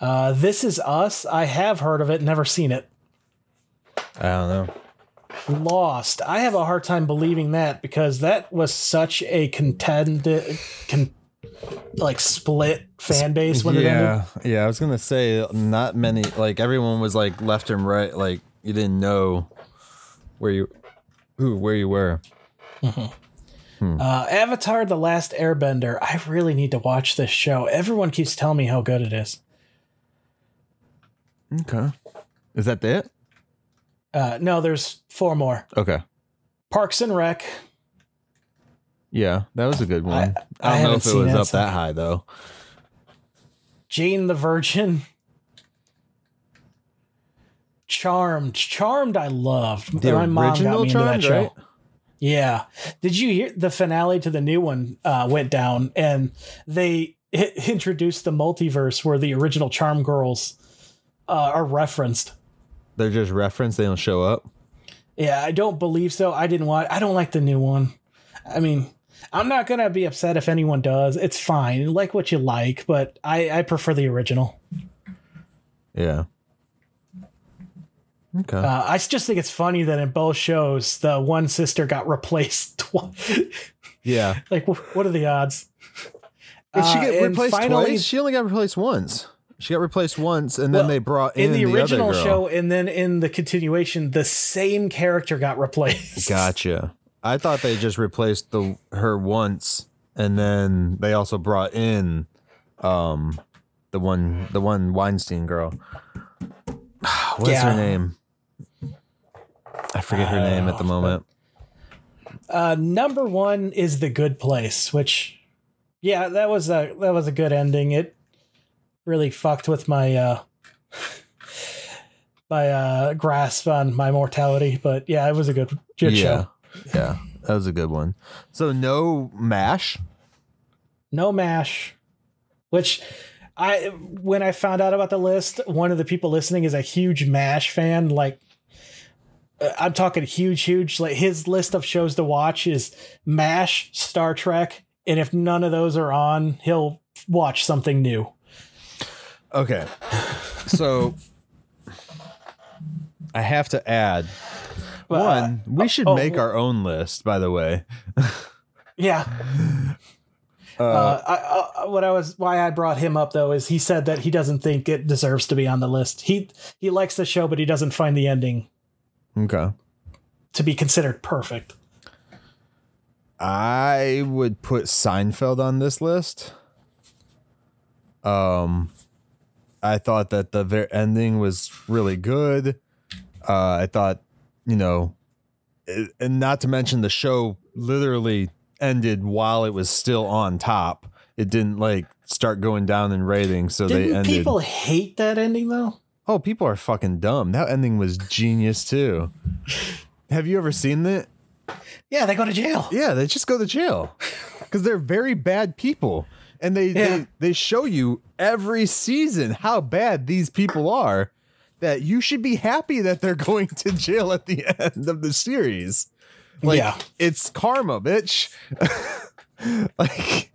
Uh, this is Us. I have heard of it, never seen it. I don't know. Lost. I have a hard time believing that because that was such a contended, con, like split fan base when it ended. Yeah, yeah. I was gonna say not many. Like everyone was like left and right. Like you didn't know where you, who, where you were. Uh, Avatar: The Last Airbender. I really need to watch this show. Everyone keeps telling me how good it is. Okay. Is that it? Uh, no, there's four more. Okay. Parks and Rec. Yeah, that was a good one. I, I don't know if it was it, up so- that high though. Jane the Virgin. Charmed. Charmed, I loved. The My mom got me into Charmed, that show. right? Yeah. Did you hear the finale to the new one uh, went down and they i- introduced the multiverse where the original Charm girls uh, are referenced? They're just referenced. They don't show up. Yeah, I don't believe so. I didn't want. I don't like the new one. I mean, I'm not gonna be upset if anyone does. It's fine. Like what you like, but I I prefer the original. Yeah. Okay. Uh, I just think it's funny that in both shows the one sister got replaced twice. yeah. like, what are the odds? Did she Uh, get and replaced finally- twice? She only got replaced once. She got replaced once, and then Well, they brought in, In the original other girl. show, and then in the continuation, the same character got replaced. Gotcha. I thought they just replaced the her once, and then they also brought in, um, the one the one Weinstein girl. What's Yeah. her name? I forget her name at the moment. Uh, number one is the Good Place, which, yeah, that was a that was a good ending. It really fucked with my uh, my uh, grasp on my mortality, but yeah, it was a good good yeah, show. yeah, that was a good one. So no mash. No mash, which. I when I found out about the list, one of the people listening is a huge Mash fan. Like, uh, I'm talking huge, huge. Like his list of shows to watch is Mash, Star Trek, and if none of those are on, he'll watch something new. Okay, so I have to add one. We should oh, make our own list. By the way, Yeah. Uh, I, I, what I was why I brought him up though is he said that he doesn't think it deserves to be on the list. He he likes the show, but he doesn't find the ending okay. to be considered perfect. I would put Seinfeld on this list. Um, I thought that the ver- ending was really good. Uh, I thought, you know, it- and not to mention the show literally ended while it was still on top. It didn't like start going down in ratings, so they Didn't ended. people hate that ending though? oh, people are fucking dumb. That ending was genius too. Have you ever seen it? Yeah, they go to jail. Yeah, they just go to jail because they're very bad people, and they, Yeah. they they show you every season how bad these people are. That you should be happy that they're going to jail at the end of the series. Like Yeah. it's karma, bitch. like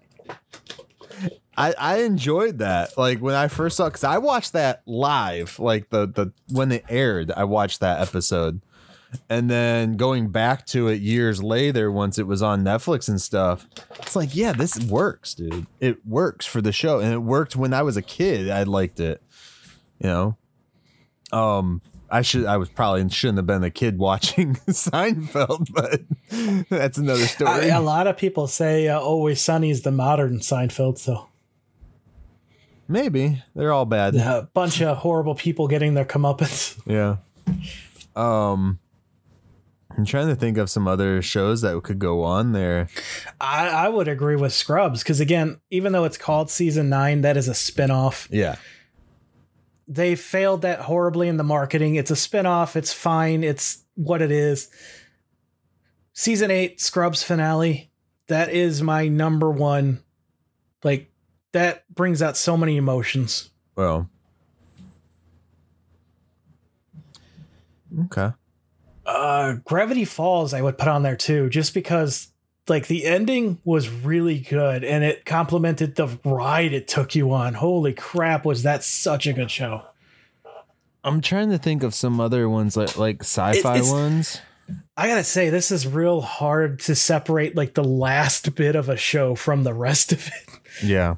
I I enjoyed that. Like when I first saw cuz I watched that live, like the the when it aired, I watched that episode. And then going back to it years later once it was on Netflix and stuff. It's like, yeah, this works, dude. It works for the show and it worked when I was a kid. I liked it. You know. Um I should I was probably shouldn't have been a kid watching Seinfeld, but that's another story. a lot of people say uh, Always Sunny is the modern Seinfeld, so Maybe. They're all bad. a bunch of horrible people getting their comeuppance. Yeah. Um I'm trying to think of some other shows that could go on there. I, I would agree with Scrubs because again, even though it's called season nine, that is a spinoff. Yeah. They failed that horribly in the marketing. It's a spinoff. It's fine. It's what it is. Season eight, Scrubs finale. That is my number one. Like that brings out so many emotions. Well. Okay. Uh, Gravity Falls, I would put on there too, just because like the ending was really good and it complemented the ride it took you on. Holy crap, was that such a good show? I'm trying to think of some other ones like like sci-fi it's- ones. I gotta say, this is real hard to separate like the last bit of a show from the rest of it. Yeah.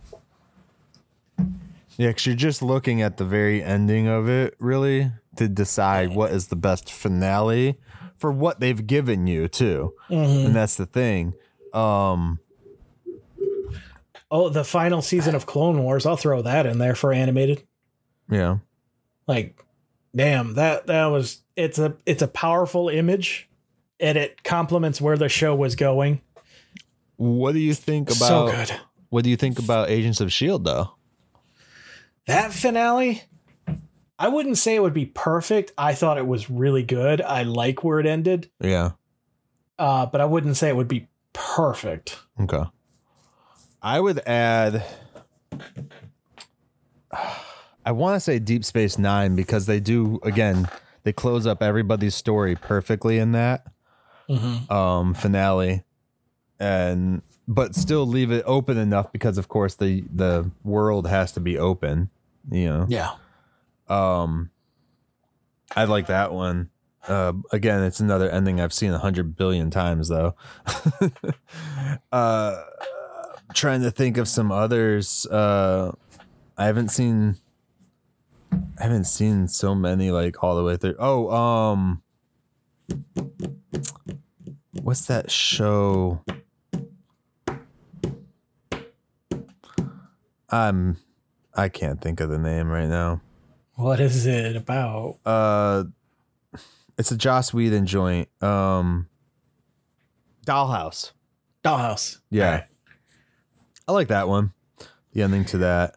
Yeah, because you're just looking at the very ending of it, really, to decide what is the best finale for what they've given you, too. And that's the thing. Um, Oh, the final season of Clone Wars, I'll throw that in there for animated. yeah. Like, damn, that that was it's a it's a powerful image and it complements where the show was going. What do you think about so good. what do you think about Agents of Shield though? That finale, I wouldn't say it would be perfect. I thought it was really good. I like where it ended, Yeah. uh, but I wouldn't say it would be perfect. Okay. I would add I want to say Deep Space 9 because they do again, they close up everybody's story perfectly in that um finale and but still leave it open enough because of course the the world has to be open, you know. Yeah. Um, I like that one. Uh, again, it's another ending I've seen a hundred billion times though. uh, trying to think of some others. Uh, I haven't seen. I haven't seen so many like all the way through. Oh, um, what's that show? I'm. I can't think of the name right now. What is it about? Uh, it's a Joss Whedon joint. Um, Dollhouse. Dollhouse. Yeah, All right. I like that one. The ending to that.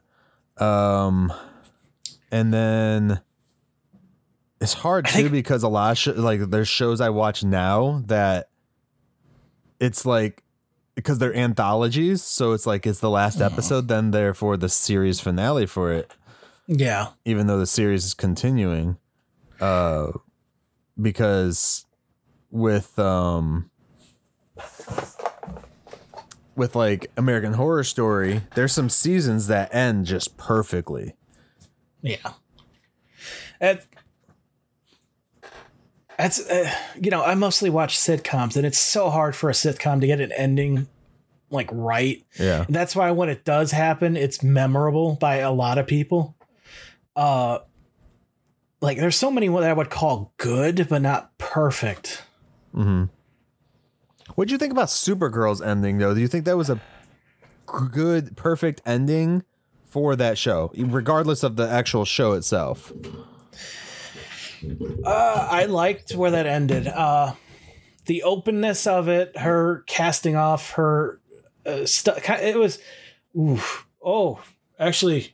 Um, and then it's hard too think- because a lot of sh- like there's shows I watch now that it's like because they're anthologies, so it's like it's the last episode, then therefore the series finale for it. Yeah. even though the series is continuing uh because with um with like American Horror Story there's some seasons that end just perfectly Yeah. It, that's uh, you know I mostly watch sitcoms and it's so hard for a sitcom to get an ending like right. yeah And that's why when it does happen, it's memorable by a lot of people. Uh, like there's so many that I would call good, but not perfect. what'd you think about Supergirl's ending though do you think that was a good perfect ending for that show regardless of the actual show itself Uh, I liked where that ended. Uh, the openness of it, her casting off her uh, stuff. It was, oof. Oh, actually,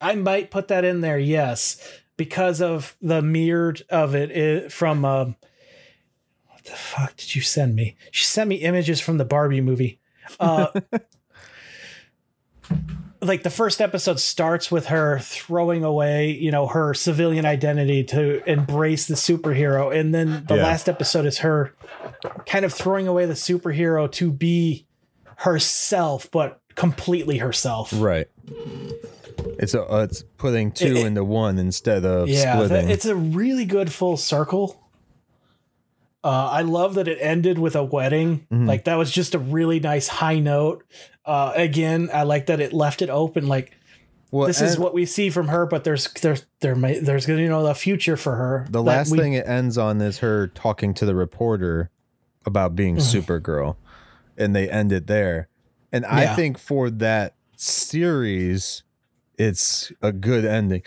I might put that in there. Yes, because of the mirrored of it, it from. Um, what the fuck did you send me? She sent me images from the Barbie movie. Uh, like the first episode starts with her throwing away, you know, her civilian identity to embrace the superhero, and then the Yeah. last episode is her kind of throwing away the superhero to be herself, but completely herself. right it's a, uh, it's putting two It- it- into one instead of Yeah, splitting it's a really good full circle. Uh, I love that it ended with a wedding. Like that was just a really nice high note. Uh, again, I like that it left it open. Like well, this is what we see from her, but there's there's there may there's gonna you know a future for her. The last we- thing it ends on is her talking to the reporter about being Mm-hmm. Supergirl, and they end it there. And I think for that series, it's a good ending.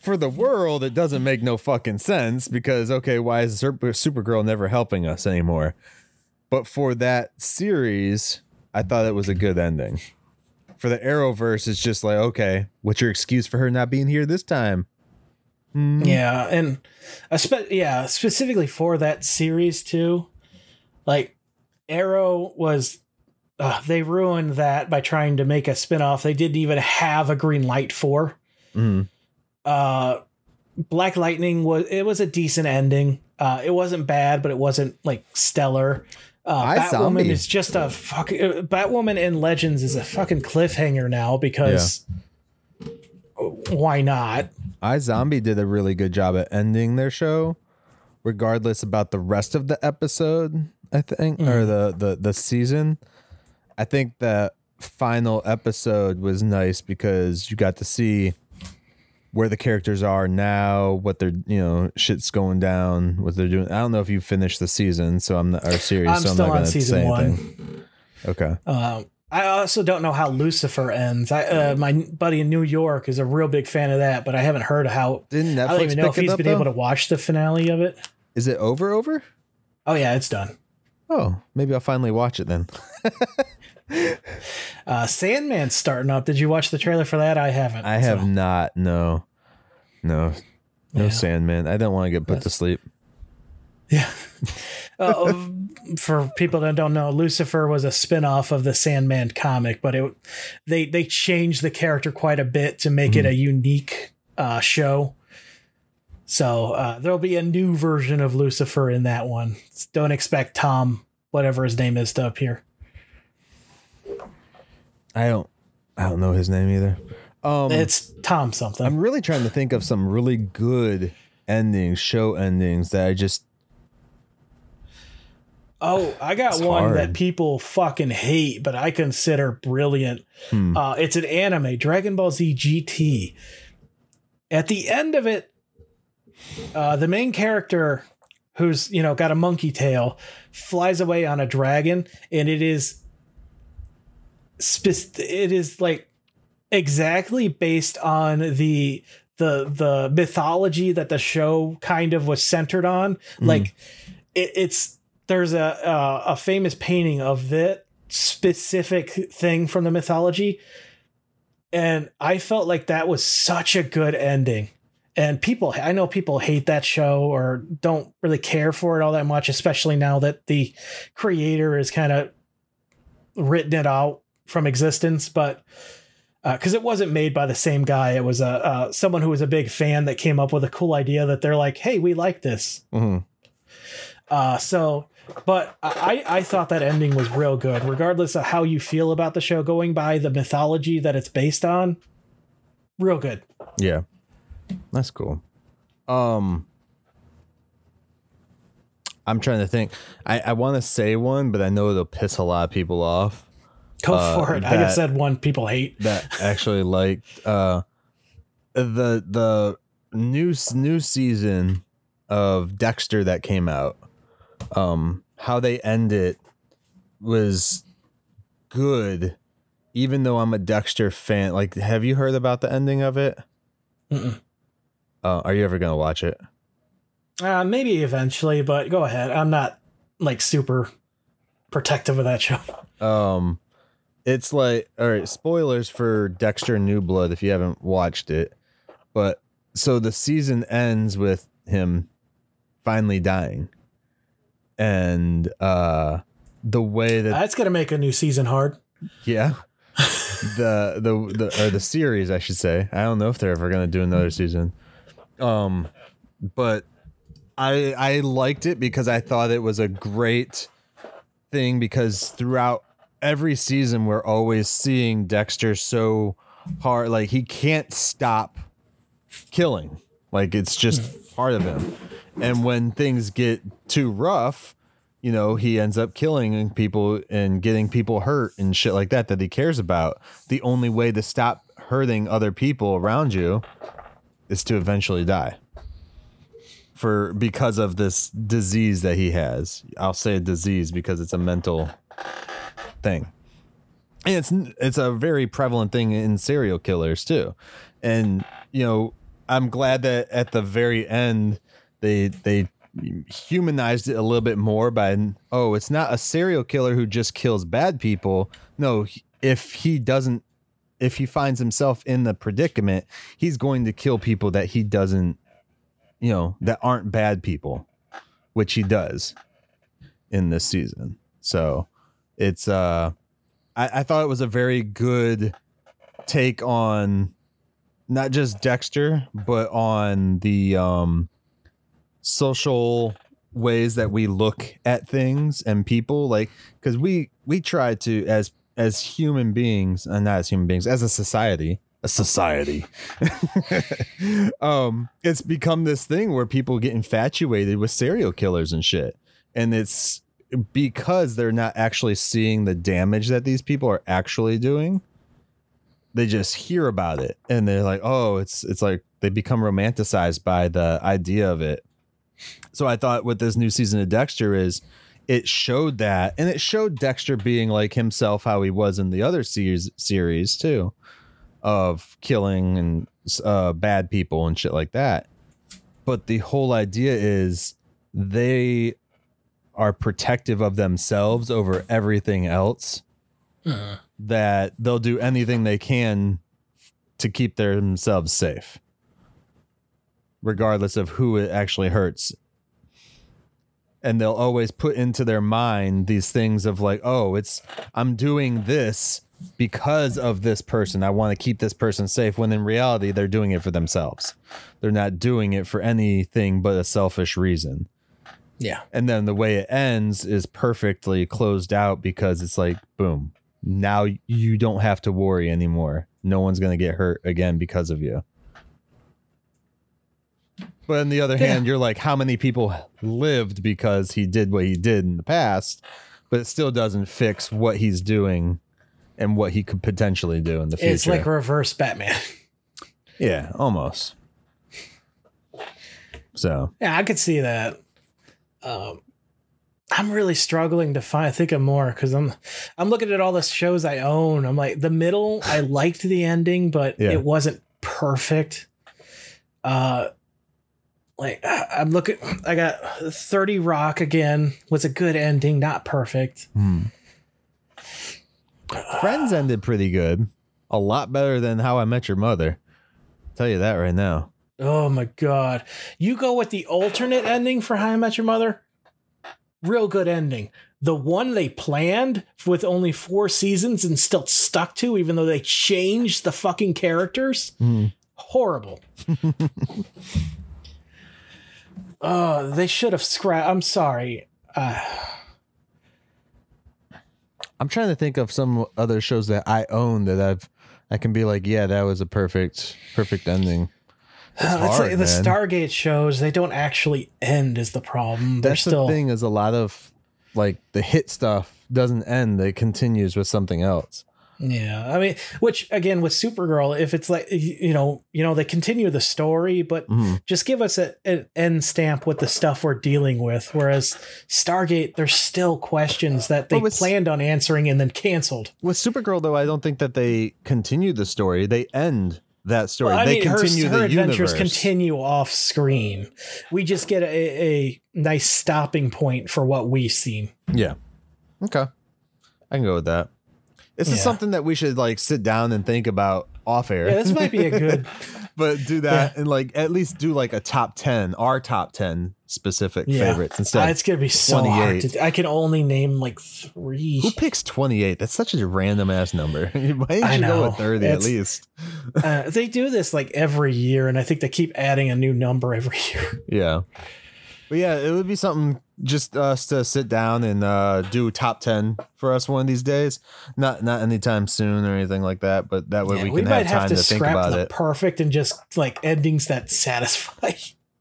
for the world, it doesn't make no fucking sense because okay, why is Super Supergirl never helping us anymore? But for that series, I thought it was a good ending. For the Arrowverse, it's just like okay, what's your excuse for her not being here this time? Hmm. Yeah, and spe- yeah, specifically for that series too. Like Arrow was uh, they ruined that by trying to make a spin-off. They didn't even have a Green Light 4. Mhm. Uh Black Lightning was it was a decent ending. Uh it wasn't bad, but it wasn't like stellar. Uh, I Batwoman Zombie. is just a fucking uh, Batwoman in Legends is a fucking cliffhanger now because why not? iZombie did a really good job at ending their show, regardless about the rest of the episode. I think, or the the the season. I think the final episode was nice because you got to see where the characters are now, what they're you know shit's going down, what they're doing. I don't know if you finished the season, so I'm not our series, I'm so I'm still not on going to season say one. anything. Okay. Um, I also don't know how Lucifer ends. I, uh, my buddy in New York is a real big fan of that, but I haven't heard how. Didn't I don't even know if he's up, been able to watch the finale of it. Is it over? Over? Oh yeah, it's done. Oh, maybe I'll finally watch it then. Uh, Sandman's starting up. Did you watch the trailer for that? I haven't. I have so- not. No, no, no Yeah. Sandman. I don't want to get put to sleep. Yeah. uh, for people that don't know, Lucifer was a spin-off of the Sandman comic, but it they they changed the character quite a bit to make it a unique uh, show. So uh, there'll be a new version of Lucifer in that one. Don't expect Tom, whatever his name is, to appear. I don't. I don't know his name either. Um, It's Tom something. I'm really trying to think of some really good endings, show endings that I just. Oh, I got one hard. that people fucking hate, but I consider brilliant. Hmm. Uh, it's an anime, Dragon Ball Z GT. At the end of it, uh, the main character, who's you know got a monkey tail, flies away on a dragon, and it is, spec- it is like exactly based on the the the mythology that the show kind of was centered on. Mm. Like it, it's there's a, a a famous painting of that specific thing from the mythology, and I felt like that was such a good ending. And people, I know people hate that show or don't really care for it all that much, especially now that the creator is kind of written it out from existence. But because it wasn't made by the same guy, it was a uh, someone who was a big fan that came up with a cool idea that they're like, "Hey, we like this." Mhm. Uh, so, but I, I thought that ending was real good, regardless of how you feel about the show, going by the mythology that it's based on. Real good. Yeah, that's cool. Um, I'm trying to think. I I want to say one, but I know it'll piss a lot of people off. Go Uh, for it. I just said one people hate. that actually liked uh the the new new season of Dexter that came out. Um how they end it was good even though I'm a Dexter fan. Like have you heard about the ending of it? Mm-mm. Uh, are you ever going to watch it? Uh, maybe eventually, but go ahead. I'm not like super protective of that show. Um, it's like all right. Spoilers for Dexter New Blood if you haven't watched it, but so the season ends with him finally dying, and uh, the way that That's gonna make a new season hard. yeah, the the the or the series I should say. I don't know if they're ever gonna do another season. Um, but I I liked it because I thought it was a great thing because throughout every season we're always seeing Dexter so hard like he can't stop killing. Like it's just mm-hmm. part of him. And when things get too rough, you know, he ends up killing people and getting people hurt and shit like that that he cares about. The only way to stop hurting other people around you is to eventually die. For because of this disease that he has. I'll say a disease because it's a mental thing. And it's it's a very prevalent thing in serial killers too. And you know, I'm glad that at the very end they they humanized it a little bit more by oh, it's not a serial killer who just kills bad people. No, if he doesn't if he finds himself in the predicament, he's going to kill people that he doesn't you know, that aren't bad people, which he does in this season. So, it's uh I, I thought it was a very good take on not just Dexter, but on the um, social ways that we look at things and people. Like, because we we try to as as human beings, and not as human beings, as a society, a society. um, it's become this thing where people get infatuated with serial killers and shit, and it's because they're not actually seeing the damage that these people are actually doing they just hear about it and they're like oh it's it's like they become romanticized by the idea of it. So i thought with this new season of dexter is it showed that and it showed dexter being like himself how he was in the other series series too of killing and uh, bad people and shit like that. But the whole idea is they are protective of themselves over everything else uh-huh. that they'll do anything they can to keep themselves safe regardless of who it actually hurts. And they'll always put into their mind these things of like oh it's i'm doing this because of this person. I want to keep this person safe when in reality they're doing it for themselves. They're not doing it for anything but a selfish reason Yeah. and then the way it ends is perfectly closed out because it's like boom now you don't have to worry anymore no one's going to get hurt again because of you but on the other Yeah. hand you're like how many people lived because he did what he did in the past but it still doesn't fix what he's doing and what he could potentially do in the future It's like reverse Batman. yeah almost so Yeah, I could see that. Um, I'm really struggling to find think of more because I'm I'm looking at all the shows I own. I'm like the middle. I liked the ending, but Yeah. it wasn't perfect. Uh, like I'm looking. I got 30 Rock again. Was a good ending, not perfect. Friends ended pretty good. A lot better than How I Met Your Mother. I'll tell you that right now. Oh my god! You go with the alternate ending for How I Met Your Mother. Real good ending. The one they planned with only four seasons and still stuck to, even though they changed the fucking characters. Horrible. Oh, they should have scrapped. I'm sorry. Uh, I'm trying to think of some other shows that I own that I've I can be like, yeah, that was a perfect perfect ending. Hard, like the man. Stargate shows, they don't actually end, is the problem. They're That's still. the thing is a lot of like the hit stuff doesn't end; it continues with something else. Yeah, I mean, which again with Supergirl, if it's like you know, you know, they continue the story, but Mhm. just give us a, an end stamp with the stuff we're dealing with. Whereas Stargate, there's still questions that they it's- planned on answering and then canceled. With Supergirl, though, I don't think that they continue the story; they end that story. Well, I they mean, her, continue her the adventures universe. continue off screen. We just get a, a nice stopping point for what we've seen. Yeah. Okay. I can go with that. This is something that we should like sit down and think about off air. Yeah, this might be a good. but do that and like at least do like a top 10, our top 10 specific Yeah. favorites instead. Uh, it's gonna be so hard. 28. To, I can only name like three. Who picks 28? That's such a random ass number. Why didn't I you go know. with 30 at least? uh, they do this like every year, and I think they keep adding a new number every year. Yeah. But yeah, it would be something just us to sit down and uh, do top 10 for us one of these days. Not not anytime soon or anything like that, but that way Yeah, we we can might have have time to, to, think scrap about the it. perfect and just like endings that satisfy.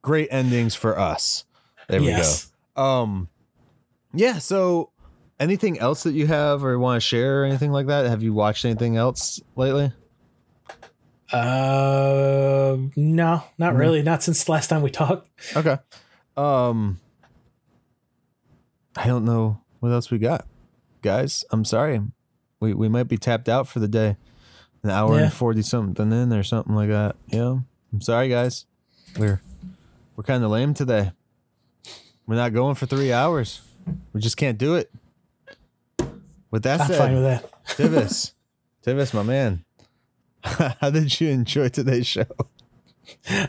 Great endings for us. There yes. we go. Um yeah, so anything else that you have or want to share or anything like that? Have you watched anything else lately? Uh, no, not Mhm. really. Not since last time we talked. Okay. Um I don't know what else we got. Guys, I'm sorry. We we might be tapped out for the day. An hour Yeah. and 40 something in or something like that. Yeah. I'm sorry, guys. We're we're kind of lame today. We're not going for three hours. We just can't do it. With that I'm said, fine with that. Tivis, Tivis, my man, how did you enjoy today's show?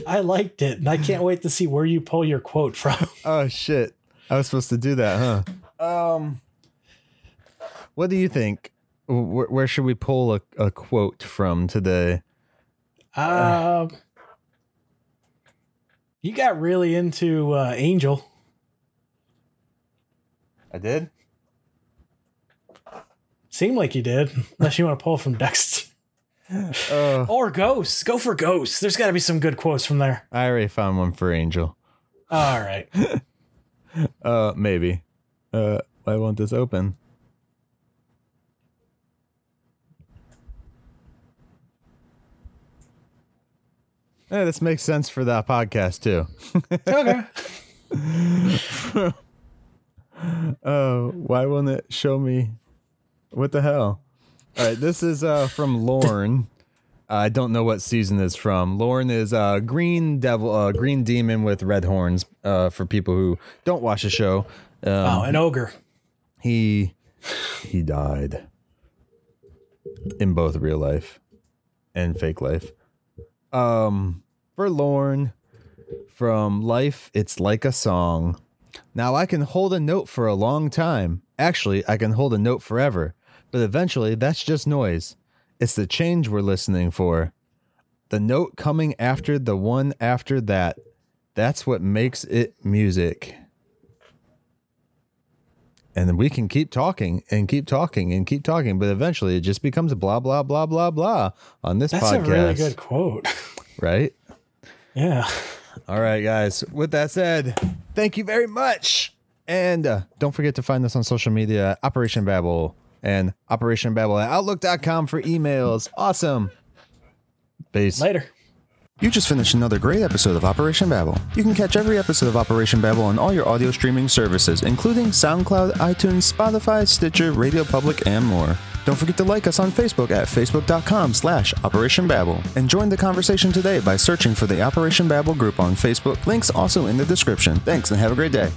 I liked it, and I can't wait to see where you pull your quote from. Oh shit! I was supposed to do that, huh? Um, what do you think? Where, where should we pull a, a quote from today? Um, you got really into uh, Angel. I did. Seemed like you did, unless you want to pull from Dex Uh, or Ghosts. Go for Ghosts. There's got to be some good quotes from there. I already found one for Angel. All right. Uh, maybe. Uh, why won't this open? Yeah, this makes sense for that podcast too. Okay. Oh, why won't it show me? What the hell? All right, this is uh from Lorne. I don't know what season is from. Lorne is uh green devil, uh green demon with red horns. Uh, for people who don't watch the show, um, Oh, an ogre. he he died in both real life and fake life. Um, Forlorn from life, it's like a song. Now I can hold a note for a long time. Actually, I can hold a note forever, but eventually that's just noise. It's the change we're listening for. The note coming after the one after that. That's what makes it music. And then we can keep talking and keep talking and keep talking, but eventually it just becomes a blah blah blah blah blah on this That's podcast. a really good quote. right? Yeah. All right, guys. With that said, thank you very much. And uh, don't forget to find us on social media Operation Babel and Operation Babel at Outlook.com for emails. Awesome. Peace. Later. You just finished another great episode of Operation Babel. You can catch every episode of Operation Babel on all your audio streaming services, including SoundCloud, iTunes, Spotify, Stitcher, Radio Public, and more. Don't forget to like us on Facebook at facebook.com slash Operation Babel. And join the conversation today by searching for the Operation Babel group on Facebook. Links also in the description. Thanks and have a great day.